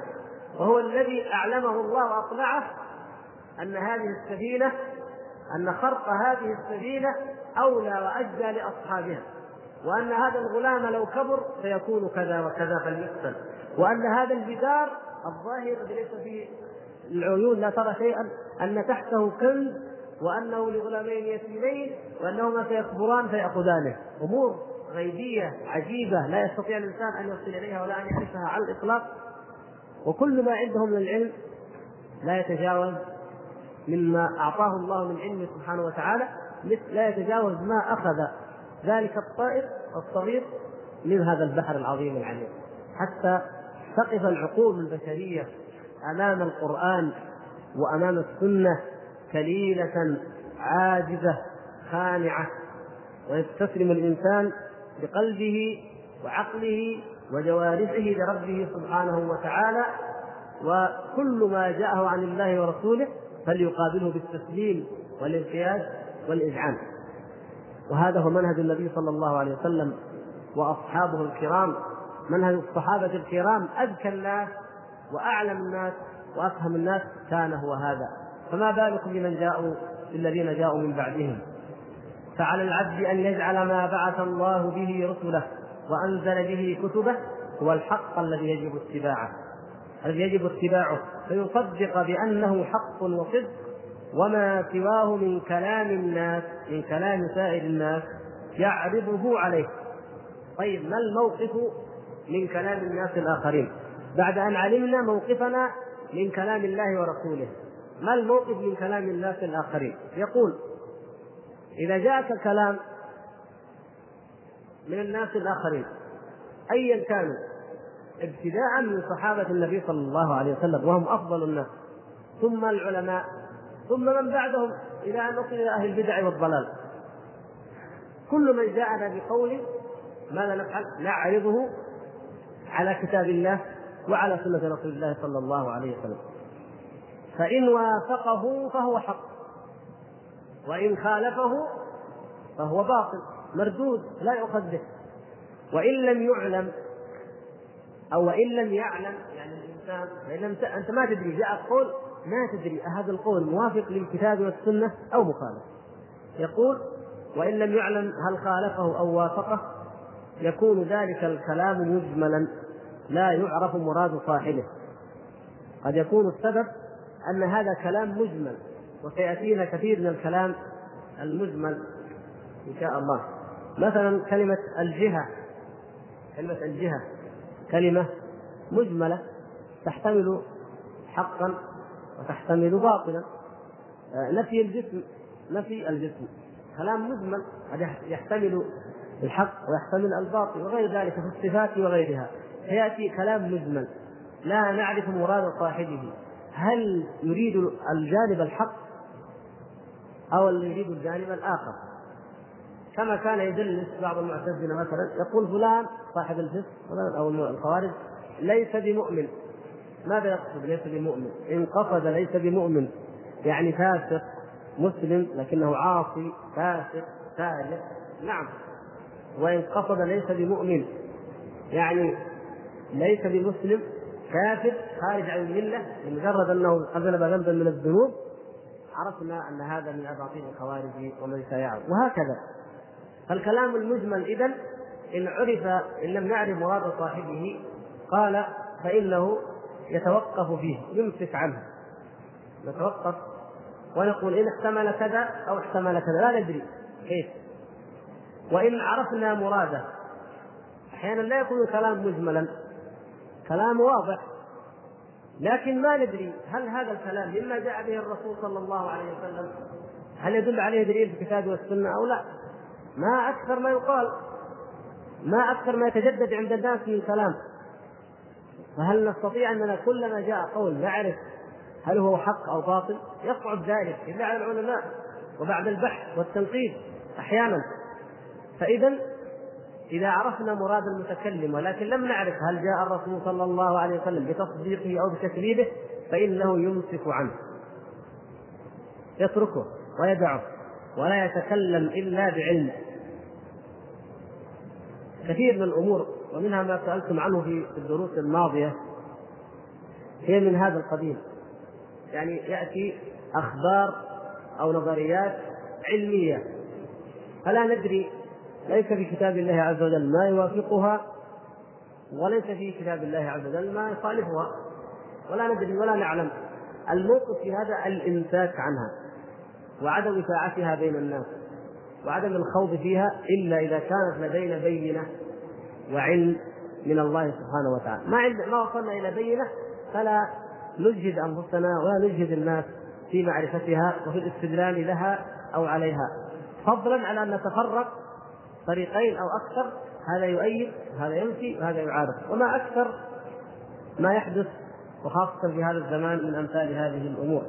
وهو الذي أعلمه الله واطلعه أن هذه السفينة أن خرق هذه السفينة أولى وأجدى لأصحابها وأن هذا الغلام لو كبر سيكون كذا وكذا فليقتل وأن هذا الجدار الظاهر الذي ليس فيه العيون لا ترى شيئا أن تحته كنز وأنه لغلامين يتيمين وأنهما سيكبران فيأخذانه. أمور غيبية عجيبة لا يستطيع الإنسان أن يصل إليها ولا أن يعرفها على الإطلاق. وكل ما عندهم من العلم لا يتجاوز مما أعطاه الله من علمه سبحانه وتعالى لا يتجاوز ما أخذ ذلك الطائر الصغير من هذا البحر العظيم العليم حتى تقف العقول البشرية أمام القرآن وأمام السنة كليلة عاجزة خانعة ويستسلم الإنسان بقلبه وعقله وجوارحه لربه سبحانه وتعالى وكل ما جاءه عن الله ورسوله فليقابله بالتسليم والانقياد والإذعان وهذا هو منهج النبي صلى الله عليه وسلم وأصحابه الكرام. منهج الصحابة الكرام أذكى الناس وأعلم الناس وأفهم الناس كان هو هذا. فما بالكم بمن جاءوا الذين جاءوا من بعدهم؟ فعلى العبد أن يجعل ما بعث الله به رسله. وأنزل به كتبه هو الحق الذي يجب اتباعه. الذي يجب اتباعه. فيصدق بأنه حق وصدق وما سواه من كلام الناس من كلام سائر الناس يعرضه عليه. طيب ما الموقف من كلام الناس الآخرين؟ بعد أن علمنا موقفنا من كلام الله ورسوله. ما الموقف من كلام الناس الآخرين؟ يقول إذا جاءك كلام من الناس الآخرين. أيا كانوا ابتداء من صحابة النبي صلى الله عليه وسلم وهم أفضل الناس. ثم العلماء ثم من بعدهم إلى أن نصل إلى أهل البدع والضلال. كل من جاءنا بقول ماذا نفعل؟ نعرضه على كتاب الله وعلى سنة رسول الله صلى الله عليه وسلم. فإن وافقه فهو حق وإن خالفه فهو باطل. مردود لا يؤخذ به. وإن لم يعلم أو وإن لم يعلم يعني الإنسان وإن لم. أنت ما تدري جاء قول ما تدري هذا القول موافق للكتاب والسنة أو مخالف. يقول وإن لم يعلم هل خالفه أو وافقه يكون ذلك الكلام مجملا لا يعرف مراد صاحبه. قد يكون السبب أن هذا كلام مجمل وسيأتينا كثير من الكلام المجمل إن شاء الله. مثلا كلمة الجهة كلمة الجهة كلمة مجملة تحتمل حقا وتحتمل باطلا. آه، نفي الجسم نفي الجسم. كلام مجمل قد يحتمل الحق ويحتمل الباطل وغير ذلك في الصفات وغيرها. فياتي كلام مجمل. لا نعرف مراد صاحبه. هل يريد الجانب الحق أو يريد الجانب الآخر؟ كما كان يدلس بعض المعتزله مثلا يقول فلان صاحب الفسق أو الخوارج ليس بمؤمن. ماذا يقصد ليس بمؤمن؟ إن قصد ليس بمؤمن. يعني فاسق مسلم لكنه عاصي فاسق فاجر نعم. وإن قصد ليس بمؤمن. يعني ليس بمسلم كافر خارج عن الملة. لمجرد أنه أذنب ذنبا من الذنوب عرفنا أن هذا من أباطيل الخوارج ومن سيعرف وهكذا. فالكلام المجمل إذا إن عرف إن لم نعرف مراد صاحبه قال فإنه يتوقف فيه يمسك عنه. نتوقف ونقول إن احتمل كذا أو احتمل كذا لا ندري كيف. وإن عرفنا مراده أحيانا لا يكون الكلام مجملا كلام واضح لكن ما ندري هل هذا الكلام مما جاء به الرسول صلى الله عليه وسلم هل يدل عليه دليل في الكتاب والسنة أو لا؟ ما أكثر ما يقال ما أكثر ما يتجدد عند الناس من كلام. فهل نستطيع أننا كلما جاء قول نعرف هل هو حق أو باطل؟ يصعب ذلك إلا على العلماء وبعد البحث والتنقيب أحيانا. فإذا إذا عرفنا مراد المتكلم ولكن لم نعرف هل جاء الرسول صلى الله عليه وسلم بتصديقه أو بتكذيبه فإنه يمسك عنه. يتركه ويدعه. ولا يتكلم إلا بعلم كثير من الأمور ومنها ما سألتم عنه في الدروس الماضية هي من هذا القبيل. يعني يأتي أخبار أو نظريات علمية. فلا ندري ليس في كتاب الله عز وجل ما يوافقها وليس في كتاب الله عز وجل ما يخالفها. ولا ندري ولا نعلم. الموقف في هذا الامساك عنها. وعدم إشاعتها بين الناس وعدم الخوض فيها إلا إذا كانت لدينا بينة وعلم من الله سبحانه وتعالى. ما ما وصلنا إلى بينة فلا نجهد أنفسنا ولا نجهد الناس في معرفتها وفي الاستدلال لها أو عليها. فضلا على أن نتفرق طريقين أو أكثر هذا يؤيد هذا ينفي وهذا يعارض. وما أكثر ما يحدث وخاصة في هذا الزمان من أمثال هذه الأمور.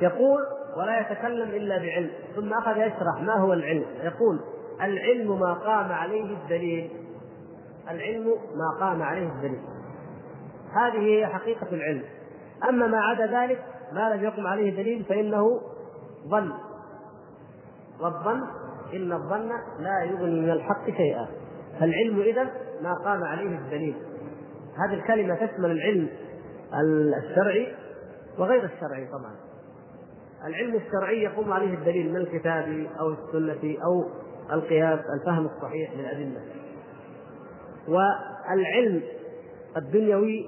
يقول ولا يتكلم إلا بعلم ثم أخذ يشرح ما هو العلم. يقول العلم ما قام عليه الدليل. العلم ما قام عليه الدليل. هذه هي حقيقة العلم. أما ما عدا ذلك ما لم يقم عليه دليل فإنه ظن. والظن إن الظن لا يغني من الحق شيئا. فالعلم إذا ما قام عليه الدليل. هذه الكلمة تشمل العلم الشرعي وغير الشرعي طبعا. العلم الشرعي يقوم عليه الدليل من الكتاب أو السنة أو القياس الفهم الصحيح للأدلة. والعلم الدنيوي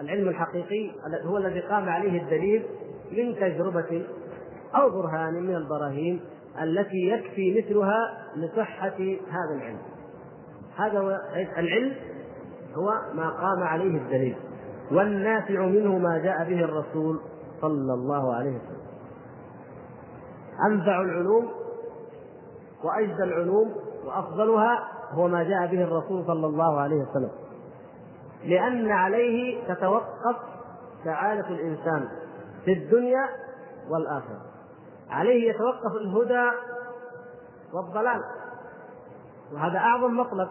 العلم الحقيقي هو الذي قام عليه الدليل من تجربة أو برهان من البراهين التي يكفي مثلها لصحة هذا العلم. هذا هو العلم هو ما قام عليه الدليل. والنافع منه ما جاء به الرسول صلى الله عليه وسلم. أنفع العلوم وأجزى العلوم وأفضلها هو ما جاء به الرسول صلى الله عليه وسلم. لأن عليه تتوقف سعادة الإنسان في الدنيا والآخرة. عليه يتوقف الهدى والضلال. وهذا أعظم مطلب.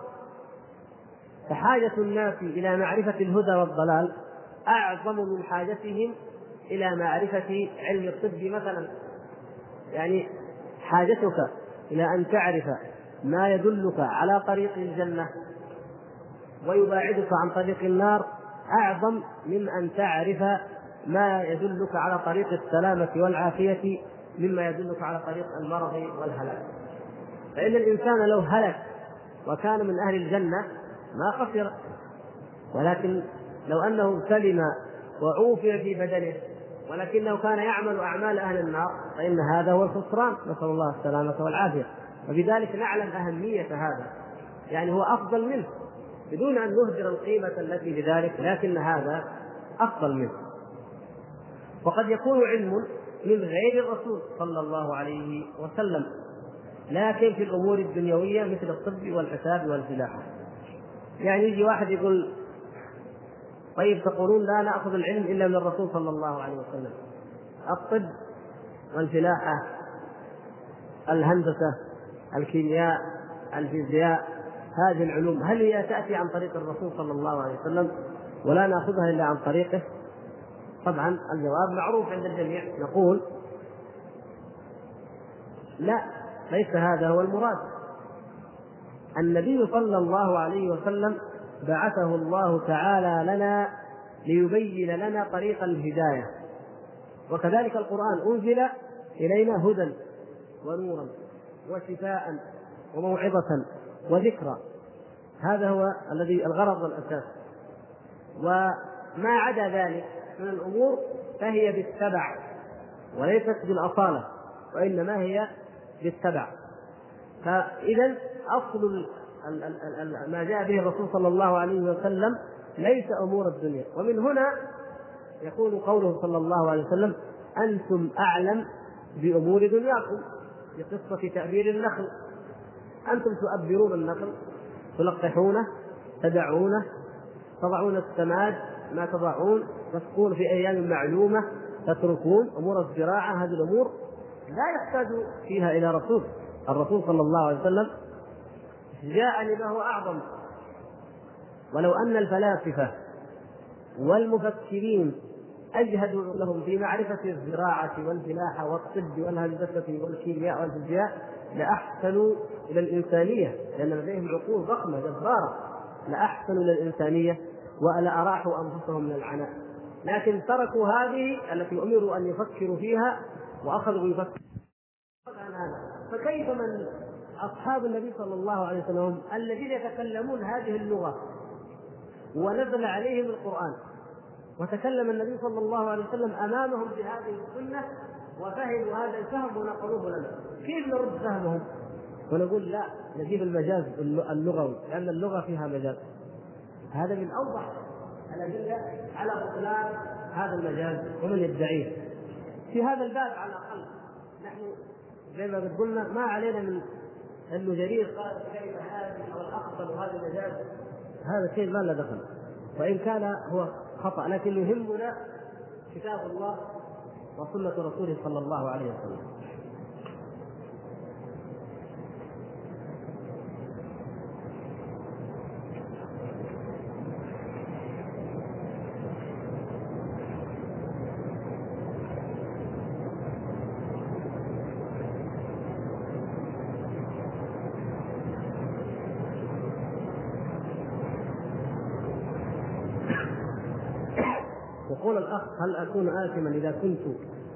فحاجة الناس إلى معرفة الهدى والضلال أعظم من حاجتهم إلى معرفة علم الطب مثلا. يعني حاجتك إلى أن تعرف ما يدلك على طريق الجنة ويباعدك عن طريق النار أعظم من أن تعرف ما يدلك على طريق السلامة والعافية مما يدلك على طريق المرض والهلاك. فإن الإنسان لو هلك وكان من أهل الجنة ما خسر. ولكن لو أنه سلم وعوفي في بدنه ولكنه كان يعمل أعمال أهل النار فإن هذا هو الخسران. نسأل الله السلامة والعافية. وبذلك نعلم أهمية هذا. يعني هو أفضل منه. بدون أن نهدر القيمة التي لذلك لكن هذا أفضل منه. وقد يكون علم من غير الرسول صلى الله عليه وسلم. لكن في الأمور الدنيوية مثل الطب والحساب والفلاحه يعني يجي واحد يقول طيب تقولون لا نأخذ العلم إلا من الرسول صلى الله عليه وسلم. الطب والفلاحة الهندسة الكيمياء الفيزياء هذه العلوم هل هي تأتي عن طريق الرسول صلى الله عليه وسلم؟ ولا نأخذها إلا عن طريقه؟ طبعا الجواب معروف عند الجميع نقول لا ليس هذا هو المراد. النبي صلى الله عليه وسلم بعثه الله تعالى لنا ليبين لنا طريق الهداية. وكذلك القرآن أنزل إلينا هدى ونورا وشفاء وموعظة وذكرى. هذا هو الذي الغرض والأساس. وما عدا ذلك من الأمور فهي بالتبع وليست بالأصالة وإنما هي بالتبع فاذا أصل ما جاء به الرسول صلى الله عليه وسلم ليس أمور الدنيا. ومن هنا يقول قوله صلى الله عليه وسلم أنتم أعلم بأمور دنياكم في قصه تأبير النخل. أنتم تؤبرون النخل تلقحونه تدعونه تضعون السماد ما تضعون تسقون في أيام معلومة تتركون أمور الزراعة. هذه الأمور لا يحتاج فيها إلى رسول. الرسول صلى الله عليه وسلم جاء لما هو أعظم. ولو أن الفلاسفة والمفكرين أجهدوا لهم في معرفة الزراعة والفلاحة والطب والهندسة والكيمياء والفيزياء لاحسنوا إلى الانسانيه لأن لديهم عقول ضخمة جبارة. لاحسنوا إلى الانسانيه ولاراحوا أنفسهم من العناء. لكن تركوا هذه التي أمروا أن يفكروا فيها وأخذوا يفكروا. فكيف من أصحاب النبي صلى الله عليه وسلم الذين يتكلمون هذه اللغة ونزل عليهم القرآن. وتكلم النبي صلى الله عليه وسلم أمامهم بهذه السنة وفهموا هذا الفهم ونقلوه لنا. كيف نرد فهمهم؟ ونقول لا نجيب المجاز اللغوي لأن اللغة فيها مجاز. هذا من أوضح الأدلة على بطلان هذا المجاز ومن يدعيه في هذا الباب على الأقل نحن زي ما قلنا ما علينا من انه جرير قال كلمه هذه أو الاخطر وهذا مجاز هذا شيء ما له دخل. وإن كان هو خطأ لكن يهمنا كتاب الله وسنة رسوله صلى الله عليه وسلم يقول الاخ هل أكون آثما إذا كنت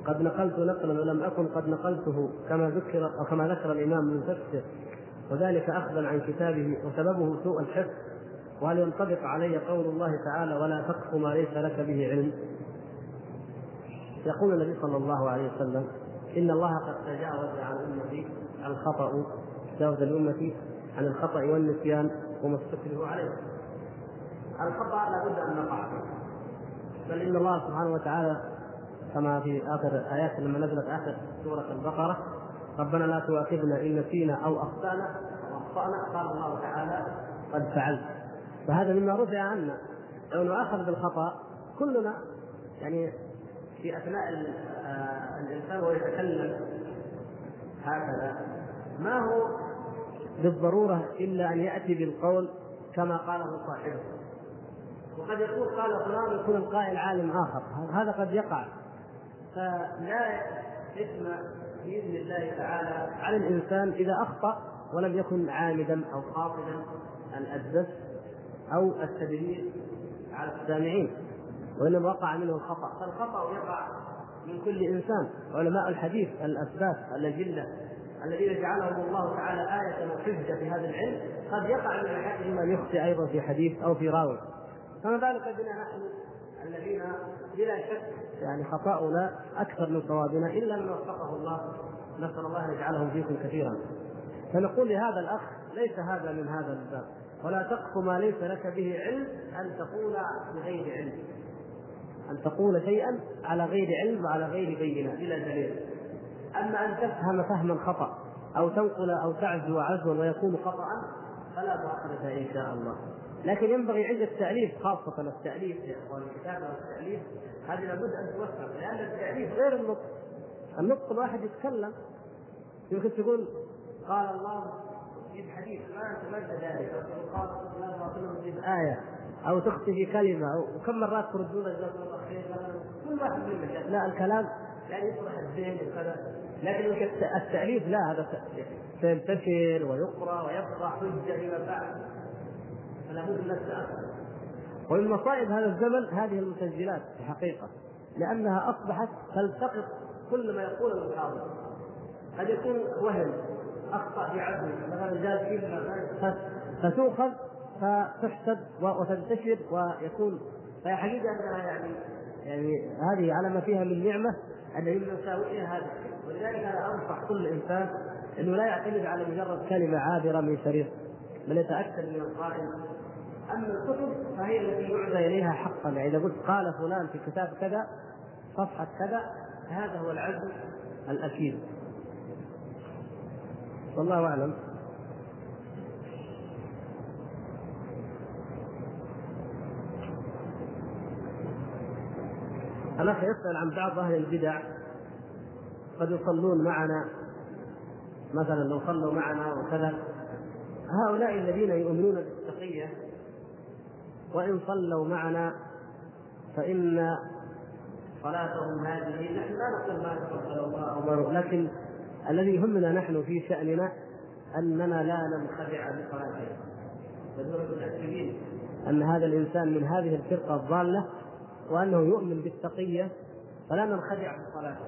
قد نقلت نقلا ولم أكن قد نقلته كما ذكر أو كما ذكر الإمام المفسر وذلك أخذا عن كتابه وسببه سوء الحفظ. وهل ينطبق علي قول الله تعالى ولا تقف ما ليس لك به علم؟ يقول النبي صلى الله عليه وسلم إن الله قد تجاوز عن أمتي الخطأ تجاوز لأمتي عن الخطأ والنسيان وما استكرهوا عليه الخطأ لابد أن نقع فيه. بل إن الله سبحانه وتعالى كما في آخر آيات لما نزلت آخر سورة البقرة ربنا لا تؤاخذنا إن نسينا أو أخطأنا واخطانا قال الله تعالى قد فعلت. فهذا مما رفع عنا. لو نؤاخذ بالخطأ كلنا يعني في أثناء آه، الإنسان وهو يتكلم هكذا ما هو بالضرورة إلا أن يأتي بالقول كما قاله صاحبه؟ وقد يكون قال فلان يكون القائل عالم آخر. هذا قد يقع. فلا إثم بإذن الله تعالى على الإنسان إذا أخطأ ولم يكن عامدا أو قاصدا الدس أو التدليس على السامعين وإنما وقع منه الخطأ. فالخطأ يقع من كل إنسان. علماء الحديث الأسباب الاجله الذين جعلهم الله تعالى آية وحجة في هذا العلم قد يقع من أحدهم أن يخطئ أيضا في حديث أو في راوي. فما بالك بنا نحن الذين بلا شك يعني خطاؤنا أكثر من صوابنا الا من وفقه الله نسأل الله أن يجعلهم فيكم كثيرا. فنقول لهذا الأخ ليس هذا من هذا الباب. ولا تقف ما ليس لك به علم أن تقول بغير علم. أن تقول شيئا على غير علم وعلى غير بينه بلا دليل. أما أن تفهم فهما خطأ أو تنقل أو تعزو عزوا ويكون خطأ فلا مؤاخذة إن شاء الله. لكن ينبغي عند التأليف خاصة التأليف يا إخوان الكتابة والتأليف هذه لابد أن توفق لأن التأليف غير النطق. النطق الواحد يتكلم. يمكن تقول قال الله في الحديث ما أنت ذلك. قال الله وسلم آية. أو تخطي كلمة أو وكم مرات تردون جزاكم الله خير كل واحد من لا الكلام يعني يصلح الذهن وكذا لكن التأليف لا هذا سينتشر ويقرأ ويبقى حجة فيما بعد. فلا بد من التاثر ومن مصائب هذا الزمن هذه المسجلات في الحقيقة لأنها أصبحت تلتقط كل ما يقوله المحاضر قد يكون وهم أخطأ في عزمه مثلا جاء فتؤخذ فتحسب وتنتشر ويكون فهي حقيقة أنها يعني يعني هذه على ما فيها من نعمة أن من مساوئها هذا. ولذلك أنا أنصح كل إنسان أنه لا يعتمد على مجرد كلمة عابرة من شريط بل يتأكد من القائل. أما الكتب فهي التي يعزى إليها حقا. يعني إذا قلت قال فلان في كتاب كذا صفحة كذا هذا هو العزم الأكيد. والله أعلم. الأخ يسأل عن بعض أهل البدع قد يصلون معنا. مثلا لو صلوا معنا وكذا. هؤلاء الذين يؤمنون بالتقية وإن صلوا معنا فإن صلاتهم هذه نحن لا نقول ما تفضل الله لكن الذي يهمنا نحن في شأننا أننا لا ننخدع بصلاتهم. فدون متاكدين أن هذا الإنسان من هذه الفرقة الضالة وأنه يؤمن بالتقية فلا ننخدع بصلاته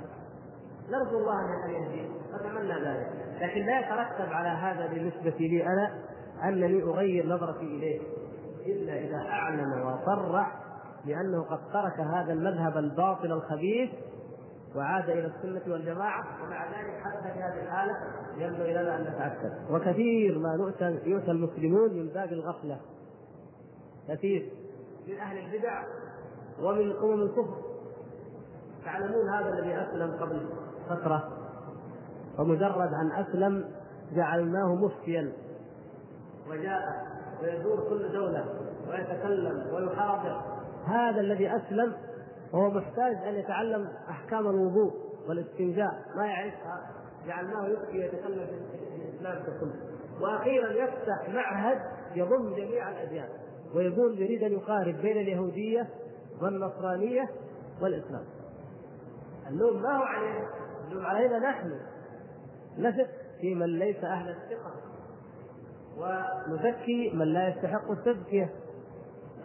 نرجو الله أن يهديه. نتمنى ذلك. لكن لا يترتب على هذا بالنسبة لي أنا أنني أغير نظرتي إليه. إلا إذا اعلن وصرح بأنه قد ترك هذا المذهب الباطل الخبيث وعاد إلى السنة والجماعة ومع ذلك حتى في هذه الحالة ينبغي لنا أن نتأكد. وكثير ما نؤتى يؤتى المسلمون من باب الغفلة. كثير. من أهل البدع ومن قوم الكفر. تعلمون هذا الذي أسلم قبل فترة. ومجرد أن أسلم جعلناه مفتيا. وجاء ويزور كل دولة ويتكلم ويحاضر. هذا الذي أسلم وهو محتاج أن يتعلم أحكام الوضوء والاستنجاء. ما يعرفها جعلناه يفتي ويتكلم في الإسلام ككل وأخيرا يفتح معهد يضم جميع الأديان ويقول يريد أن يقارب بين اليهودية والنصرانية والإسلام. اللوم ما هو عليه اللوم علينا نحن. نثق في من ليس أهل الثقة. ونزكي من لا يستحق التزكية.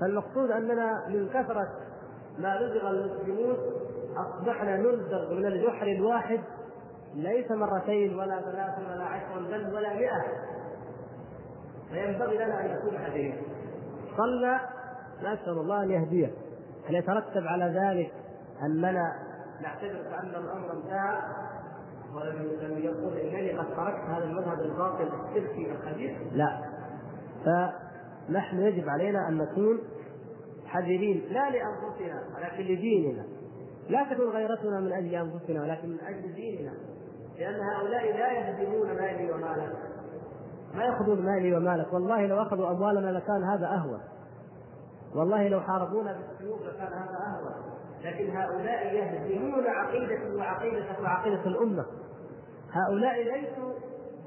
فالمقصود أننا من كثرة ما لزغ المسلمون أصبحنا نلزغ من الجحر الواحد ليس مرتين ولا ثلاث ولا عشر بل ولا مئة. فينبغي لنا أن نكون حذرين. صلى نسأل الله أن يهديه. هل يترتب على ذلك أننا نعتبر كان الأمر انتهى؟ ولم يقول إنني قد تركت هذا المذهب الباطل الشركي الخبيث؟ لا. فنحن يجب علينا أن نكون حذرين لا لأنفسنا ولكن لديننا. لا تكون غيرتنا من أجل أنفسنا ولكن من أجل ديننا. لأن هؤلاء لا يهدمون مالي ومالك. ما يأخذون مالي ومالك. والله لو أخذوا أموالنا لكان هذا أهون. والله لو حاربونا بالسيوف لكان هذا أهون. لكن هؤلاء يهدمون عقيدة وعقيدة وعقيدة الأمة. هؤلاء ليسوا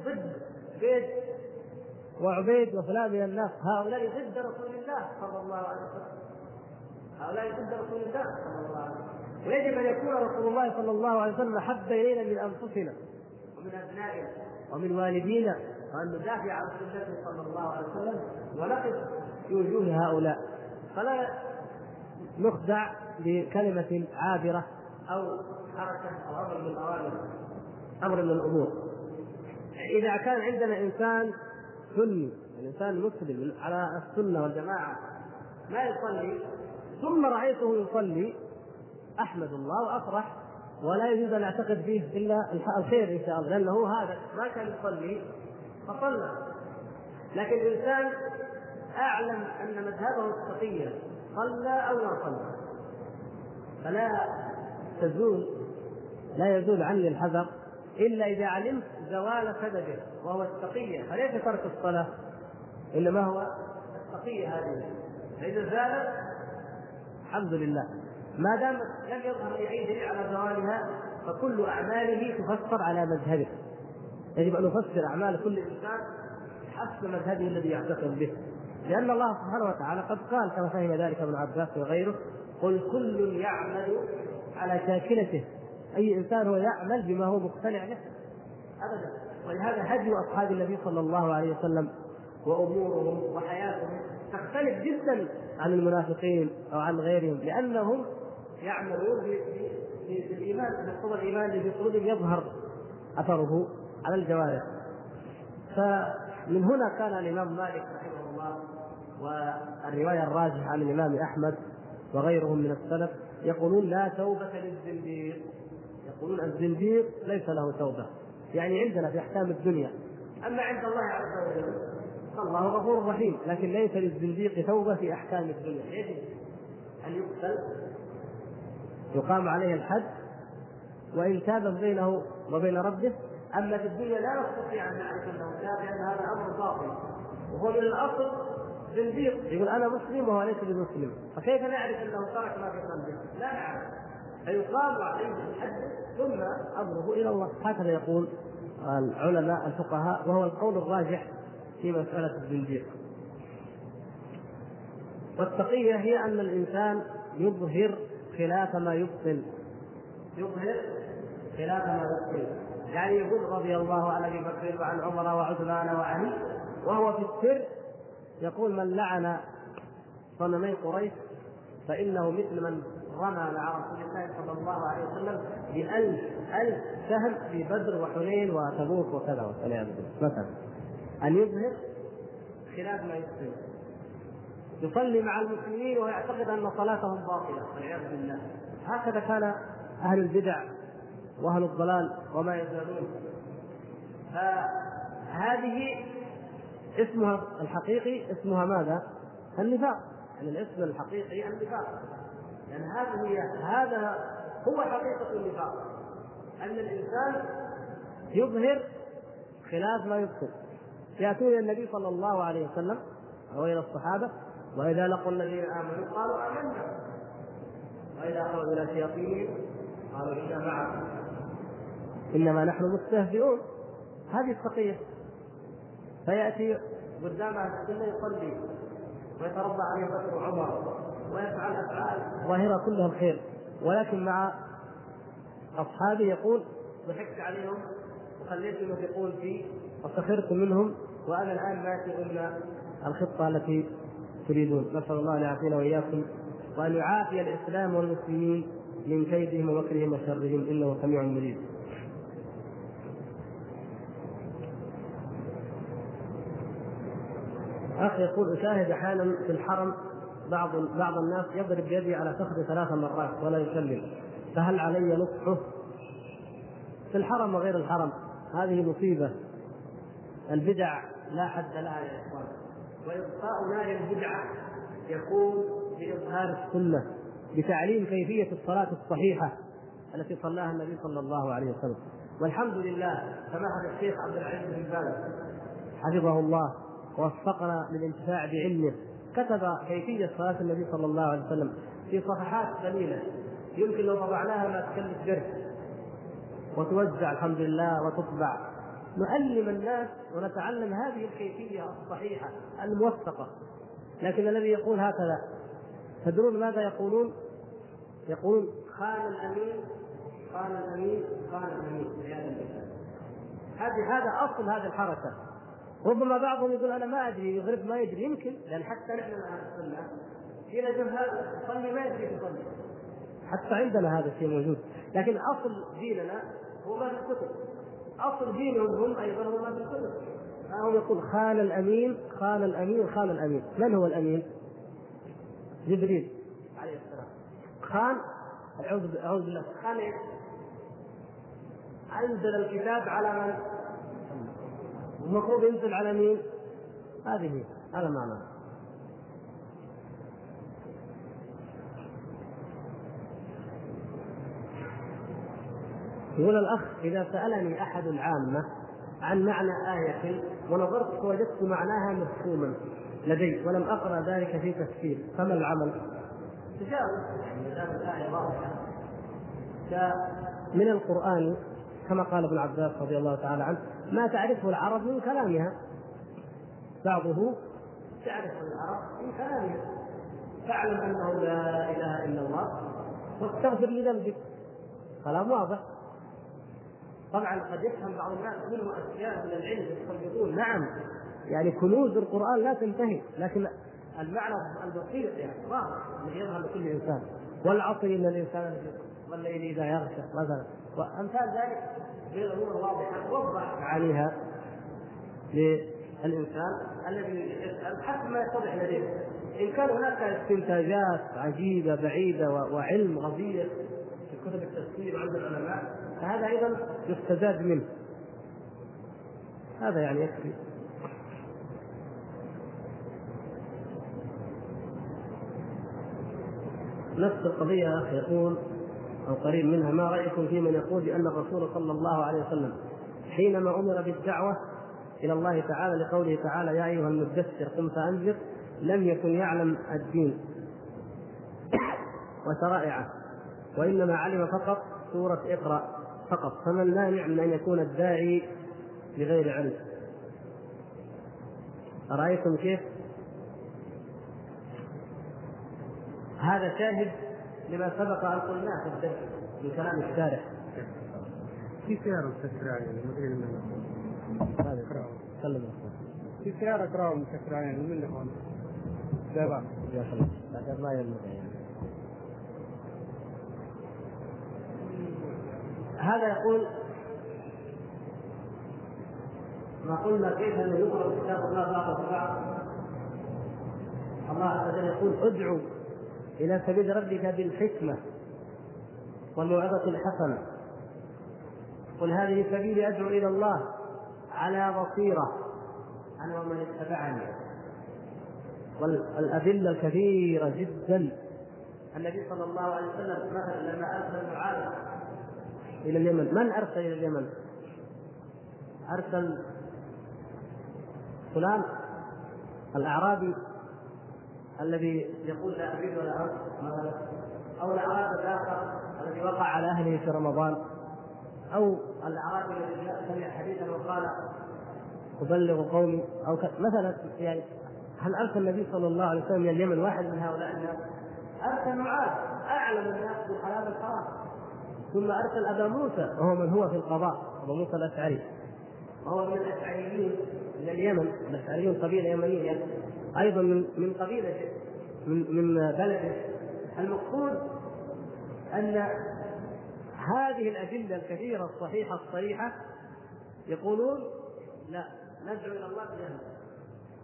ضد زيد وعبيد وفلان من الناس. هؤلاء ضد رسول الله صلى الله عليه وسلم. هؤلاء ضد رسول الله صلى الله عليه وسلم. ويجب أن يكون رسول الله صلى الله عليه وسلم احب إلينا من أنفسنا ومن أبنائنا ومن والدينا. وأن ندافع عن سنته صلى الله عليه وسلم ونقف في وجوه هؤلاء. فلا نخدع بكلمة عابرة أو حركة أو أمر من الأوامر أمر من الأمور إذا كان عندنا إنسان سني الإنسان مسلم على السنة والجماعة ما يصلي ثم رأيته يصلي أحمد الله وأفرح ولا يجوز أن أعتقد فيه إلا الخير إن شاء الله لأنه هذا ما كان يصلي فصلى. لكن الإنسان أعلم أن مذهبه التقيه صلى أو ما صلى. فلا تزول لا يزول عني الحذر إلا إذا علمت زوال سببه وهو التقية. فليس ترك الصلاة إنما هو التقية هذه. فإذا زالت الحمد لله. ما دام لم يظهر اي دليل على زوالها فكل أعماله تفسر على مذهبه. يجب أن نفسر أعمال كل إنسان حسب مذهبه الذي يعتقد به. لأن الله سبحانه وتعالى قد قال كما فهم ذلك ابن عباس وغيره قل كل يعمل على شاكلته أي إنسان هو يعمل بما هو مقتنع به. أبدا. ولهذا هدي أصحاب النبي صلى الله عليه وسلم وأمورهم وحياتهم تختلف جدا عن المنافقين أو عن غيرهم لأنهم يعملون بالإيمان بمقتضى الإيمان الذي في يظهر أثره على الجوارح. فمن هنا كان الإمام مالك رحمه الله والرواية الراجحة عن الإمام أحمد وغيرهم من السلف يقولون لا توبة للزنديق. يقولون الزنديق ليس له توبة. يعني عندنا في أحكام الدنيا. أما عند الله عز وجل الله غفور رحيم. لكن ليس للزنديق توبة في أحكام الدنيا. يجب أن يقتل. يقام عليه الحد وإن تاب بينه وبين ربه. أما في الدنيا لا نستطيع أن نعرف أنه تاب لأن هذا أمر باطل. وهو من الأصل زنديق يقول أنا مسلم وهو ليس بمسلم. فكيف نعرف أنه ترك ما في قلبه؟ لا نعرف. فيقام عليه الحد ثم أمره إلى الله. هكذا يقول العلماء الفقهاء وهو القول الراجح في مسألة الزنديق. والتقية هي أن الإنسان يظهر خلاف ما يبطل. يظهر خلاف ما يبطل. يعني يقول رضي الله عن أبي بكر وعن عمر وعثمان وعلي وهو في السر يقول من لعن صنمي قريش فإنه مثل من رمى مع رسول الله صلى الله عليه وسلم بألف ألف سهم في بدر وحنين وتبوك وكذا والعياذ بالله. مثلا أن يظهر خلاف ما يبطل يصلي مع المسلمين ويعتقد أن صلاتهم باطلة والعياذ بالله. هكذا كان أهل البدع وأهل الضلال وما يزالون. فهذه اسمها الحقيقي اسمها ماذا؟ النفاق. يعني الاسم الحقيقي النفاق. يعني هذه هي هذا هو حقيقة النفاق. أن الإنسان يظهر خلاف ما يبطل يأتون النبي صلى الله عليه وسلم أو إلى الصحابة وإذا لقوا الذين آمنوا قالوا آمنا. وإذا خرجوا إلى شياطينهم قالوا إنا معكم. إنما نحن مستهزئون. هذه التقيه فيأتي قدام السنة يصلي ويتربى عليه بكر وعمر ويفعل أفعال ظاهرة كلها الخير ولكن مع أصحابه يقول ضحكت عليهم وخليتهم يثقون في وسخرت منهم وأنا الآن ماشي ضمن الخطة التي تريدون. نسأل الله أن يعافينا وإياكم وأن يعافي الإسلام والمسلمين من كيدهم ومكرهم وشرهم. إنه سميع مجيب أخ يقول أشاهد أحيانا في الحرم بعض بعض الناس يضرب بيده على فخذه ثلاث مرات ولا يسلم. فهل علي نصحه؟ في الحرم وغير الحرم هذه مصيبة. البدع لا حد لها يا إخوان. وإبقاء نار البدعة يكون بإظهار السنة بتعليم كيفية الصلاة الصحيحة التي صلاها النبي صلى الله عليه وسلم. والحمد لله سماحة الشيخ عبد العزيز بن باز حفظه الله. ووفقنا للانتفاع بعلمه. كتب كيفية صلاة النبي صلى الله عليه وسلم في صفحات قليلة. يمكن لو طبعناها ما تكلف درس. وتوزع الحمد لله وتطبع. نعلم الناس ونتعلم هذه الكيفية الصحيحة الموثقة. لكن الذي يقول هكذا تدرون ماذا يقولون؟ يقولون خان الأمين خان الأمين خان الأمين. هذه هذا أصل هذه الحركة. ربما بعضهم يقول أنا ما أدري يغرب ما يدري يمكن. لأن حتى نحن أهل السنة في رجل هذا يصلي ما يدري يصلي حتى عندنا هذا الشيء موجود. لكن أصل ديننا هو ما في الكتب. أصل دينهم هم أيضا هم في الكتب. فهو يقول خان الأمين خان الأمين خان الأمين. من هو الأمين؟ جبريل عليه السلام. خان أعوذ بالله خان؟ أنزل الكتاب على من؟ المفروض ينزل على مين؟ هذه هذا معناه يقول الأخ إذا سألني أحد العامة عن معنى آية ونظرت فوجدت معناها مفهوما لدي ولم أقرأ ذلك في تفسير فما العمل؟ تجاوز يعني الآية واضحة من القرآن كما قال ابن عباس رضي الله تعالى عنه ما تعرفه العرب من كلامها. بعضه تعرف العرب من كلامهم فاعلم أنه لا إله إلا الله. واستغفر لذنبك. كلام واضح. طبعا قد يفهم بعض الناس منهم أشياء من العلم يستنبطون نعم. يعني كنوز القرآن لا تنتهي. لكن المعنى البسيط يعني واضح. الذي يظهر لكل إنسان. والعصر إن الإنسان والليل إذا يغشى مثلا. وأمثال ذلك من الأمور الواضحه وضح معانيها للإنسان الذي يسأل حسب ما يتضح لديه. إن كان هناك استنتاجات عجيبة بعيدة وعلم غزير في كتب التفسير عند العلماء فهذا أيضا يستزاد منه. هذا يعني يكفي. نفس القضية أخي يقول أو قريب منها ما رأيكم في من يقول بأن الرسول صلى الله عليه وسلم حينما أمر بالدعوة إلى الله تعالى لقوله تعالى يا أيها المدثر قم فأنذر لم يكن يعلم الدين وشرائعه وإنما علم فقط سورة اقرأ فقط فمن مانع من أن يكون الداعي بغير علم أرأيتم كيف؟ هذا شاهد لما سبق أن قلناه في الدرس من كلام الشارح. في سيارة يعني مدري من هذا. تكلم في سيارة كراو مكسرة يعني من هون؟ لا بأس يا خلاص بعد ما ينبغي يعني. هذا يقول ما قلنا كيف أن يضرب كتاب الله بعض بعض الله عز وجل يقول ادعوا إلى سبيل ربك بالحكمة والموعظة الحسنة. قل هذه سبيلي أدعو إلى الله على بصيرة. أنا ومن اتبعني. والأدلة كثيرة جدا. النبي صلى الله عليه وسلم مثلا لما أرسل معاذ إلى اليمن من أرسل إلى اليمن؟ أرسل فلان الأعرابي الذي يقول لا أريد ولا أرد أو الاعراب الآخر الذي وقع على أهله في رمضان أو الاعرابي الذي سمع حديثا وقال أبلغ قومي أو مثلا يعني هل أرسل النبي صلى الله عليه وسلم من اليمن واحد من هؤلاء الناس؟ أرسل معاذ أعلم الناس بالحلال والحرام ثم أرسل أبا موسى وهو من هو في القضاء أبو موسى الأشعري. وهو من الأشعريين من اليمن الأشعريون قبيلة يمنية. أيضا من من قبيلة من من بلده. المقصود أن هذه الأدلة الكثيرة الصحيحة الصريحة يقولون لا ندعو إلى الله بجهل.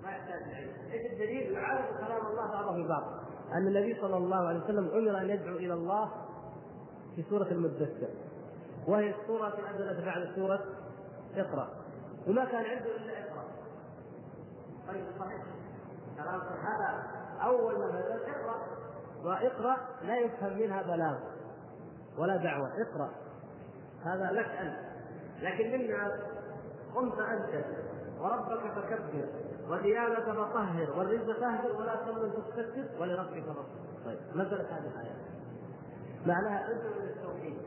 ما يحتاج العلم إيش الدليل؟ يعارض كلام الله بعضه في بعض أن النبي صلى الله عليه وسلم أمر أن يدعو إلى الله في سورة المدثر. وهي السورة التي نزلت بعد سورة إقرأ. وما كان عنده إلا إقرأ. طيب صحيح. كلام هذا أول ما بدات اقرأ. واقرأ لا يفهم منها بلاغ ولا دعوة. اقرأ. هذا لك أنت. لكن منا قمت أنت. وربك فكبر. وثيابك فطهر. والرزق فاهجر ولا تمن تستكبر. ولربك فاصبر طيب نزلت هذه الآية. معناها ادعو إلى التوحيد.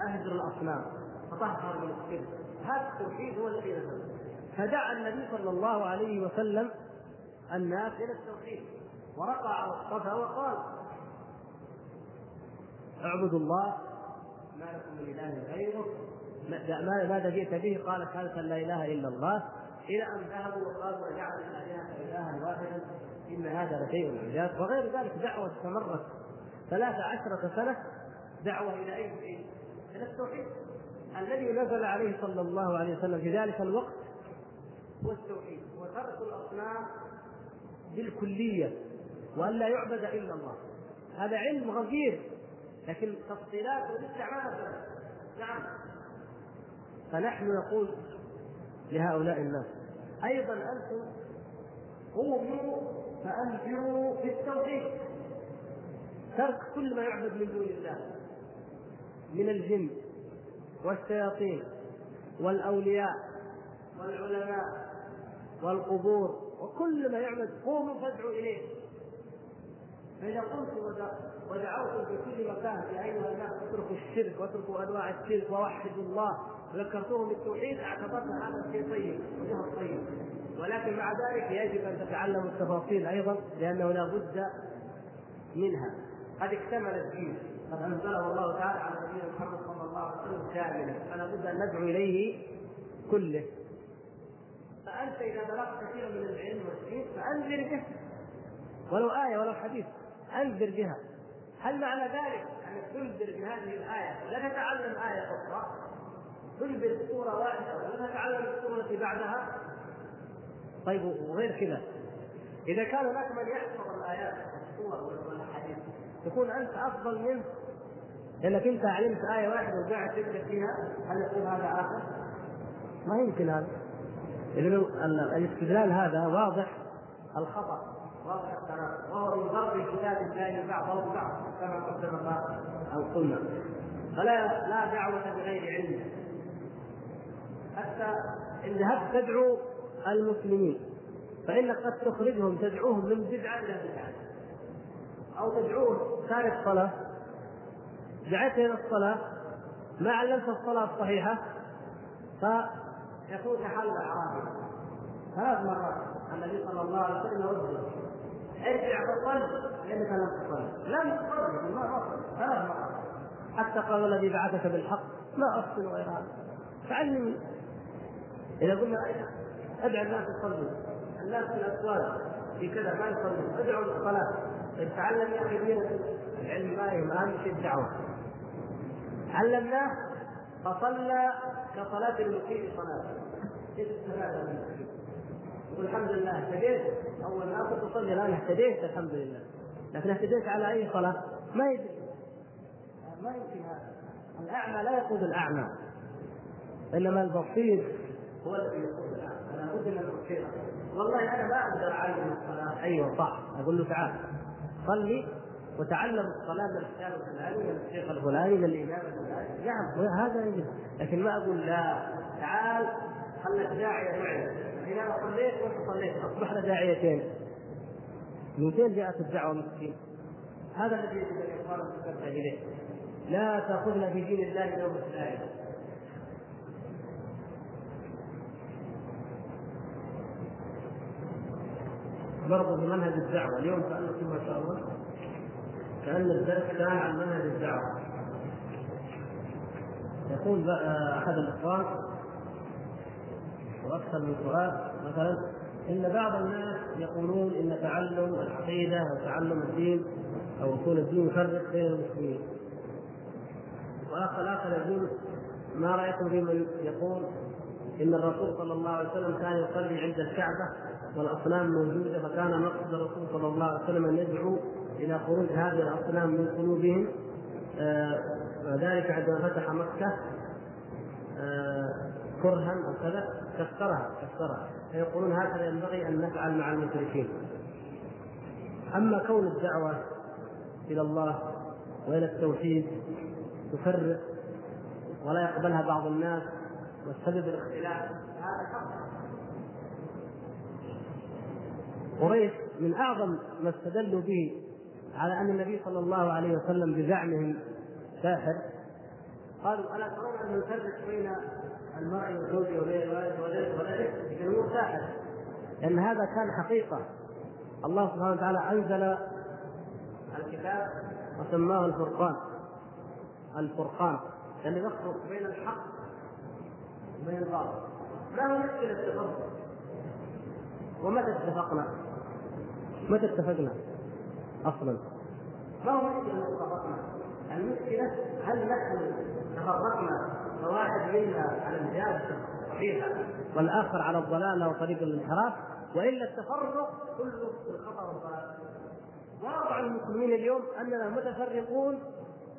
اهجر الأصنام. تطهر من الشرك هذا التوحيد هو الذي نزل. فدعا النبي صلى الله عليه وسلم الناس إلى التوحيد. ورفع على الصفا وقال اعبدوا الله ما لكم من إله غيره. ماذا جئت به؟ قال ثالثا لا إله إلا الله. إلى أن ذهبوا وقالوا وجعل الالهه الها واحدا إن هذا لشيء عجاب. وغير ذلك دعوة استمرت ثلاث عشرة سنة دعوة إلى أي شيء؟ إلى التوحيد. الذي نزل عليه صلى الله عليه وسلم في ذلك الوقت هو التوحيد. وترك الأصنام بالكلية وأن لا يعبد إلا الله. هذا علم غزير لكن تفصيلاته لسه نعم. فنحن نقول لهؤلاء الناس أيضا أنتم قوموا فأنذروا في التوحيد. ترك كل ما يعبد من دون الله من الجن والشياطين والأولياء والعلماء والقبور. وكل ما يعبد قوموا فادعوا إليه. فإذا قلت ودعوتم في كل مكان يا أيها الناس اتركوا الشرك واتركوا أنواع الشرك ووحدوا الله وذكرتوهم بالتوحيد اعتبرنا هذا شيء طيب وجهه طيب. ولكن مع ذلك يجب أن تتعلم التفاصيل أيضا لأنه لا بد منها. قد اكتمل الدين. قد أنزله الله تعالى على نبينا محمد صلى الله عليه وسلم كاملا. فلا بد أن ندعو إليه كله. فانت إذا بلغت كثيرا من العلم والدين فأنذر به ولو آية ولو حديث أنذر بها. هل معنى ذلك؟ انك تنذر بهذه الآية لا تتعلم آية أخرى؟ تنذر سوره واحدة ولا تتعلم السورة التي بعدها؟ طيب وغير كذا. إذا كان هناك من يحفظ الآيات والسور والاحاديث تكون أنت أفضل منه. لانك أنت علمت آية واحدة وقاعد تقرا فيها هل يكون هذا آخر؟ ما يمكن هذا. اذا الاستدلال هذا واضح الخطأ. واضح التناقض وهو من ضرب كتاب الله بعضه ببعض كما قدم الله أو قلنا. فلا لا دعوة بغير علم. حتى إن ذهبت تدعو المسلمين فانك قد تخرجهم تدعوهم من بدعة إلى بدعة. أو تدعوه تارك صلاه دعيت إلى الصلاة ما علمت الصلاة الصحيحة فيكون كحل إعرابي. ثلاث مرات. النبي صلى الله عليه وسلم رده ارجع فصل لانك لم تصل لم تصل ما اصل ثلاث مرات. حتى قال الذي بعثك بالحق ما اصل غير هذا. فعلمني. إذا قلنا ادعى الناس يصلوا الناس في الأسواق. في كذا. ما يصلوا ادعوا للصلاه تعلم يا أخي دين العلم ما يهم اهم شيء الدعوة. علمناه. فصلى استفاد من المسيء؟ يقول الحمد لله اهتديت. أول ما كنت أصلي الآن اهتديت الحمد لله. لكن اهتديت على أي صلاة؟ ما يدري. ما يمكن هذا. الأعمى لا يقود الأعمى. إنما البصير هو الذي يقود الأعمى. لابد من البصيره والله أنا ما أقدر أعلم الصلاة. أيوه صح. أقول له تعال صلي. وتعلم الصلاة من الكتاب الفلاني من الشيخ الفلاني من الإمام الفلاني. نعم هذا يجب. لكن ما أقول لا. تعال خلك داعيه معي. اذا صليت وأنت صليت. اصبحنا داعيتين. من فين جاءت الدعوة مسكين؟ هذا الذي يجب أن يقال إليه. لا تأخذنا في دين الله يوم الثاني. برضه في منهج الدعوة. اليوم كانكم ما شاء الله. كأن الدرس كان عن منهج الدعوه يقول أحد الأخوان وأكثر من سؤال مثلا إن بعض الناس يقولون إن تعلم العقيدة وتعلم الدين أو أصول الدين يفرق بين المسلمين. واخ الآخر يقول ما رأيكم في من يقول إن الرسول صلى الله عليه وسلم كان يصلي عند الكعبة والأصنام موجودة فكان مقصد الرسول صلى الله عليه وسلم أن يدعو إلى خروج هذه الأصنام من قلوبهم آه وذلك عندما فتح مكة آه كرها أو كذا كسرها كسرها فيقولون هكذا ينبغي أن نفعل مع المشركين. أما كون الدعوة إلى الله وإلى التوحيد تفرق ولا يقبلها بعض الناس وتسبب الاختلاف هذا حق. قريش من أعظم ما استدلوا به على أن النبي صلى الله عليه وسلم بزعمهم ساحر. قالوا ألا ترون أن نفرق بين المرء وزوجه وبين الوالد ولده يقولون ساحر. لأن هذا كان حقيقة. الله سبحانه وتعالى أنزل الكتاب وسماه الفرقان. الفرقان. لأنه يفرق بين الحق وبين الباطل. ما هو مشكلة التفرق؟ ومتى اتفقنا؟ متى اتفقنا؟ أصلا. ما هو مشكلة اتفقنا؟ المشكلة هل نحن تفرقنا فواحد منا على الجادة الصحيحة والآخر على الضلالة وطريق الانحراف وإلا التفرق كله في الخطأ والضلال واقع المسلمين اليوم أننا متفرقون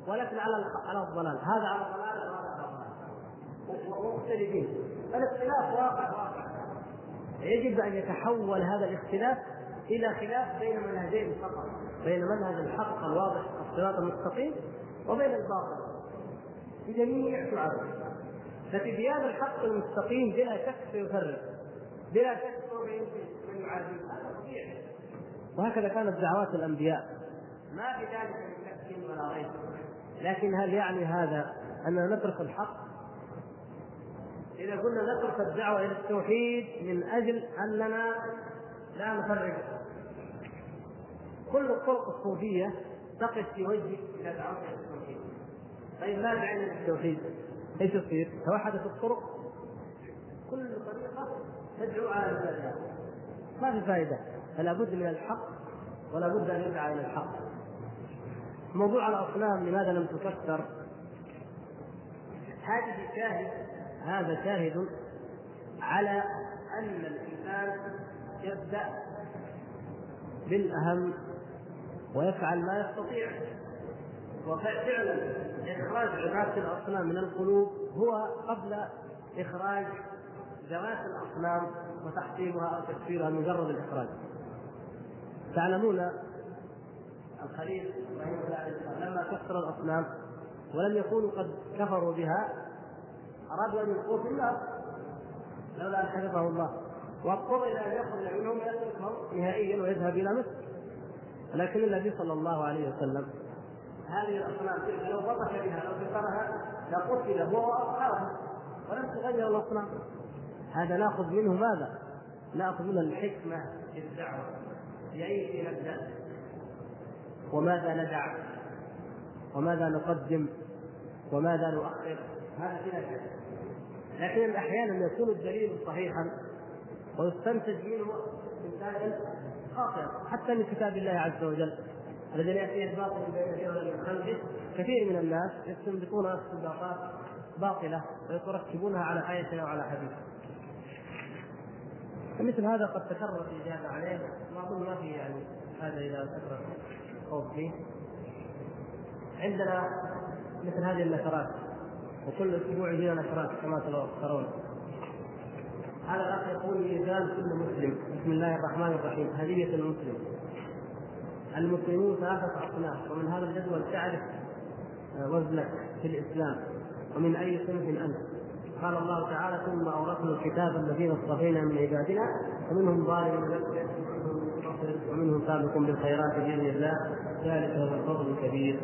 ولكن على على الضلال. هذا على الضلال وهذا على الضلال مختلفين الاختلاف واقع واقع. يجب أن يتحول هذا الاختلاف إلى خلاف بين منهجين فقط. بين منهج الحق الواضح الصراط المستقيم وبين الباطل. في جميع شعبه فتبيان الحق؟ المستقيم بلا شك سيفرق. بلا شك سوف من يعاديه هذا وهكذا كانت دعوات الأنبياء. ما في ذلك من شك ولا ريب. لكن هل يعني هذا أننا نترك الحق؟ إذا قلنا نترك الدعوة إلى التوحيد من أجل أننا لا نفرق كل الطرق الصوفية تقف في وجه إلى التوحيد طيب ماذا عن التوحيد؟ إيش يصير؟ توحدت الطرق كل طريقة تدعو على ذاتها ما في فائدة فلا بد من الحق ولا بد أن يدعى إلى الحق موضوع الأصنام لماذا لم تكسر؟ هذه شاهد هذا شاهد على أن الإنسان يبدأ بالأهم ويفعل ما يستطيع. وفعلا إخراج عبادة الأصنام من القلوب هو قبل إخراج ذوات الأصنام وتحطيمها أو تكفيرها مجرد الإخراج. تعلمون الخليل رحمه الله عليه لما كسر الأصنام ولم يكونوا قد كفروا بها أرادوا أن يلقوه في النار لولا أن حفظه الله. واضطر إلى أن يخرج منهم ويتركهم نهائيا ويذهب إلى مصر. لكن النبي صلى الله عليه وسلم هذه الأصنام تلك لو بطش بها لو كسرها لقتل هو وأصحابه ولم تغير الأصنام. هذا نأخذ منه ماذا؟ نأخذ منه الحكمة في الدعوة. بأي نبدأ وماذا ندع؟ وماذا نقدم؟ وماذا نؤخر؟ هذا في لكن أحيانا يكون الدليل صحيحا. ويستنتج منه انتاجا خاطئا حتى من كتاب الله عز وجل الذين يأتي الباطل من بين يديه من خلفه كثير من الناس يستنبطون استنباطات باطلة ويركبونها على آية أو على حديث. فمثل هذا قد تكرر الإجابة عليه ما أظن ما في يعني هذا إذا تكرر خوف فيه. عندنا مثل هذه النشرات وكل أسبوع يجينا نشرات كما ترون هذا الأخ يقول ميزان كل مسلم. بسم الله الرحمن الرحيم. هدية المسلم. المسلمون ثلاثة أصناف. ومن هذا الجدول تعرف آه، وزنك في الإسلام. ومن أي صنف أنت؟ قال الله تعالى ثم أورثنا الكتاب الذين اصطفينا من عبادنا ومنهم ظالم لنفسه ومنهم سابق بالخيرات بإذن الله. ذلك هو الفضل الكبير.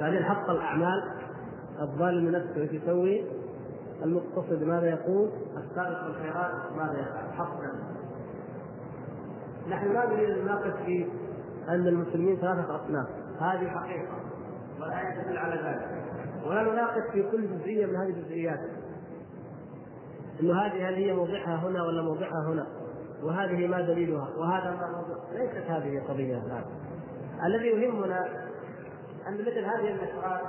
بعدين حط الأعمال الظالم نفسه يسوي؟ المقتصد ماذا يقول؟ السابق بالخيرات ماذا يفعل؟ حط نحن لا نريد أن نناقش في أن المسلمين ثلاثة أصناف. هذه حقيقة والايه تدل على ذلك. ولا نناقش في كل جزئية من هذه الجزئيات. انه هذه هل هي موضعها هنا ولا موضعها هنا؟ وهذه ما دليلها؟ وهذا ما موضوع ليست هذه القضية الآن. الذي يهمنا أن مثل هذه النشرات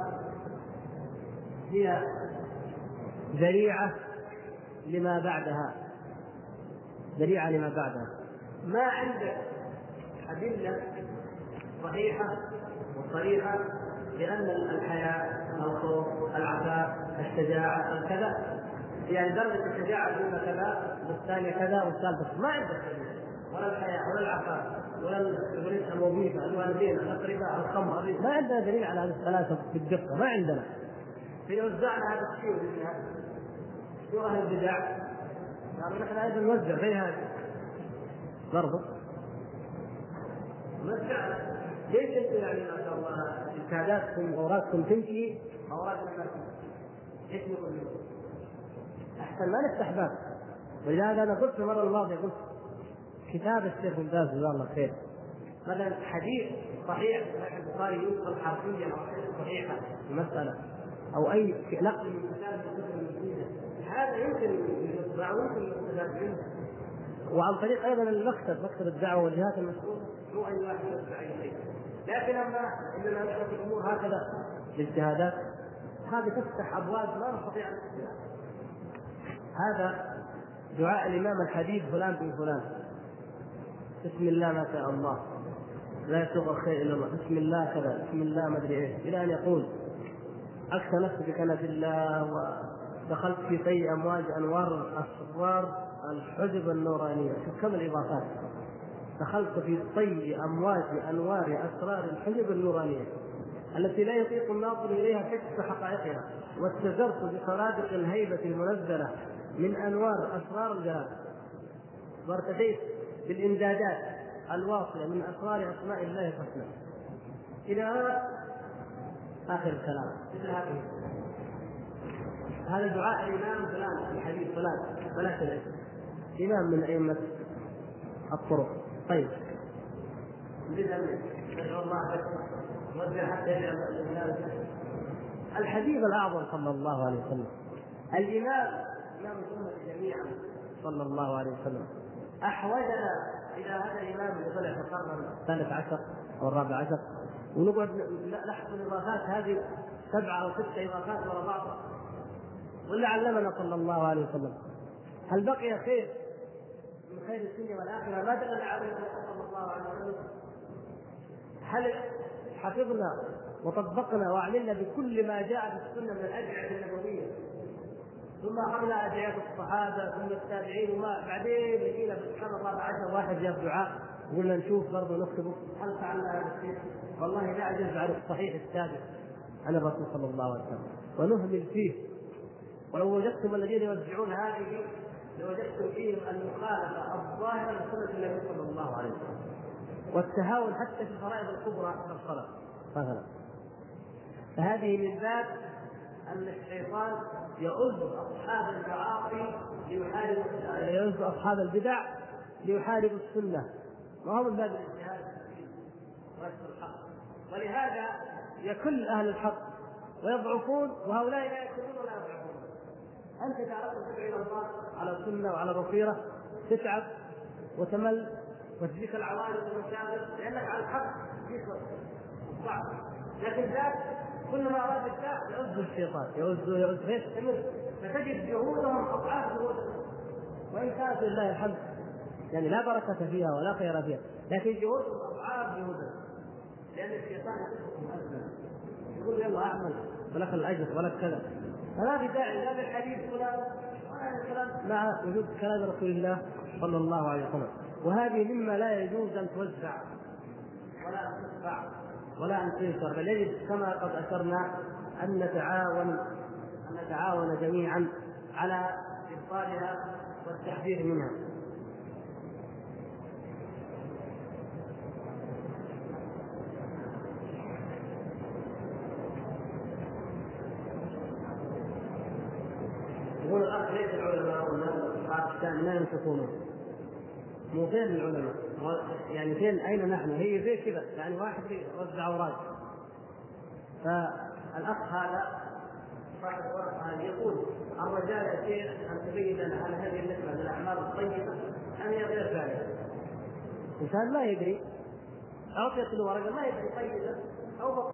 هي ذريعة لما بعدها. ذريعة لما بعدها. ما عندك أدلة صحيحة وصريحة لأن الحياة الخوف العفاف الشجاعة الكذا يعني درجة الشجاعة الأولى كذا والثانية كذا والثالثة ما عندك ولا الحياة ولا العفاف ولا الوظيفة الوالدين الأقرباء الخمر. ما عندنا دليل على هذه الثلاثة بالدقة ما عندنا. فإذا وزعنا هذا الشيء شو أهل البدع؟ قالوا نحن أيضا نوزع. زي هذا؟ برضه نوزع. ليش أنتم يعني ما شاء الله اجتهاداتكم واوراقكم تمشي؟ اوراقنا ما إيش نقول؟ أحسن ما نفتح باب. ولهذا أنا قلت المرة الماضية قلت كتاب الشيخ بن باز جزاه الله خير. مثلا حديث صحيح البخاري ينقل حرفيا صحيحة. في مسألة. أو أي الكتب المسلمه هذا يمكن يطبع ويمكن يستفاد منه وعن طريق أيضا المكتب مكتب الدعوة والجهات المسؤولة. مو أي واحد يتبع اي شيء لكن أما اننا نترك الأمور هكذا باجتهادات هذه تفتح أبواب لا نستطيع أن هذا دعاء الإمام الحديث فلان بن فلان. بسم الله ما شاء الله. لا يسوق الخير إلا الله. بسم الله كذا بسم الله ما أدري إيش إلى أن يقول أكثر نفسك الله ودخلت في طي أمواج أنوار اسرار الحجب النورانية. شوف كم الإضافات؟ دخلت في طي أمواج أنوار أسرار الحجب النورانية التي لا يطيق الناظر إليها كشف حقائقها واتجرت بخرادق الهيبة المنزلة من أنوار أسرار الجلال وارتديت بالإمدادات الواصلة من أسرار أسماء الله الحسنى. إلى آخر الكلام. هذا دعاء الإمام فلان في حديث فلان فلا تدعي إمام من أئمة الطرق. طيب. نريد أن ندعو الله بك حتى الحبيب الأعظم صلى الله عليه وسلم. الإمام امام الامه جميعا. صلى الله عليه وسلم. أحوجنا إلى هذا الإمام اللي طلع في القرن الثالث عشر أو الرابع عشر. ونقعد نحصل الإضافات هذه سبعة أو ستة إضافات ورا بعض. ولا علمنا صلى الله عليه وسلم. هل بقي خير من خير الدنيا والآخرة؟ ما دل عليه صلى الله عليه وسلم. هل حفظنا وطبقنا وعملنا بكل ما جاء في السنة من الأدعية النبوية؟ ثم اخذنا أدعية الصحابة ثم التابعين وما بعدين لقينا القرن الرابع عشر واحد جاب دعاء قلنا نشوف برضه نكتبه. هل فعلنا هذا الشيء؟ والله لا اعجز عن الصحيح الثابت عن الرسول صلى الله عليه وسلم. ونهمل فيه. ولو وجدتم الذين يوزعون هذه لوجدتم فيهم المخالفة الظاهرة لسنة النبي صلى الله عليه وسلم. والتهاون حتى في الفرائض الكبرى كالصلاه مثلا فهذه من باب أن الشيطان يؤذ أصحاب المعاصي ليحارب يؤذ أصحاب البدع ليحارب السنة. وهو من باب الاجتهاد الحق. ولهذا يكل أهل الحق ويضعفون وهؤلاء لا يكلون ولا يضعفون. أنت تعرف تدعو إلى الله على السنة وعلى البصيرة تتعب وتمل وتجيك العوارض والمشاغل لأنك على الحق فيك ضعف لكن ذاك كلما أراد الشاء يعز الشيطان يعز يعز فيستمر فتجد جهودهم أضعاف جهودهم. وإن كانت لله الحمد يعني لا بركة فيها ولا خير فيها. لكن جهودهم اضعاف جهودهم لأن الشيطان يقول يلا أعمل. ولك الأجر ولك كذا. فلا في داعي لا للحديث ولا الكلام. مع وجود كلام رسول الله صلى الله عليه وسلم. وهذه مما لا يجوز أن توزع ولا أن تدفع ولا أن تنشر بل يجب كما قد أشرنا أن نتعاون أن نتعاون جميعا على إبطالها والتحذير منها. العلماء والناس اصحاب الشان لا ينفقونه مو فين العلماء؟ يعني فين أين نحن؟ هي زي كذا يعني واحد يوزع اوراق فالأخ هذا صاحب الورقه هذه يقول الرجاء يا شيخ أن تبين لنا هل هذه النسبة من الأعمال الطيبة ام هي غير ذلك؟ الإنسان ما يدري. اعطيت له ورقه ما يدري طيبة أو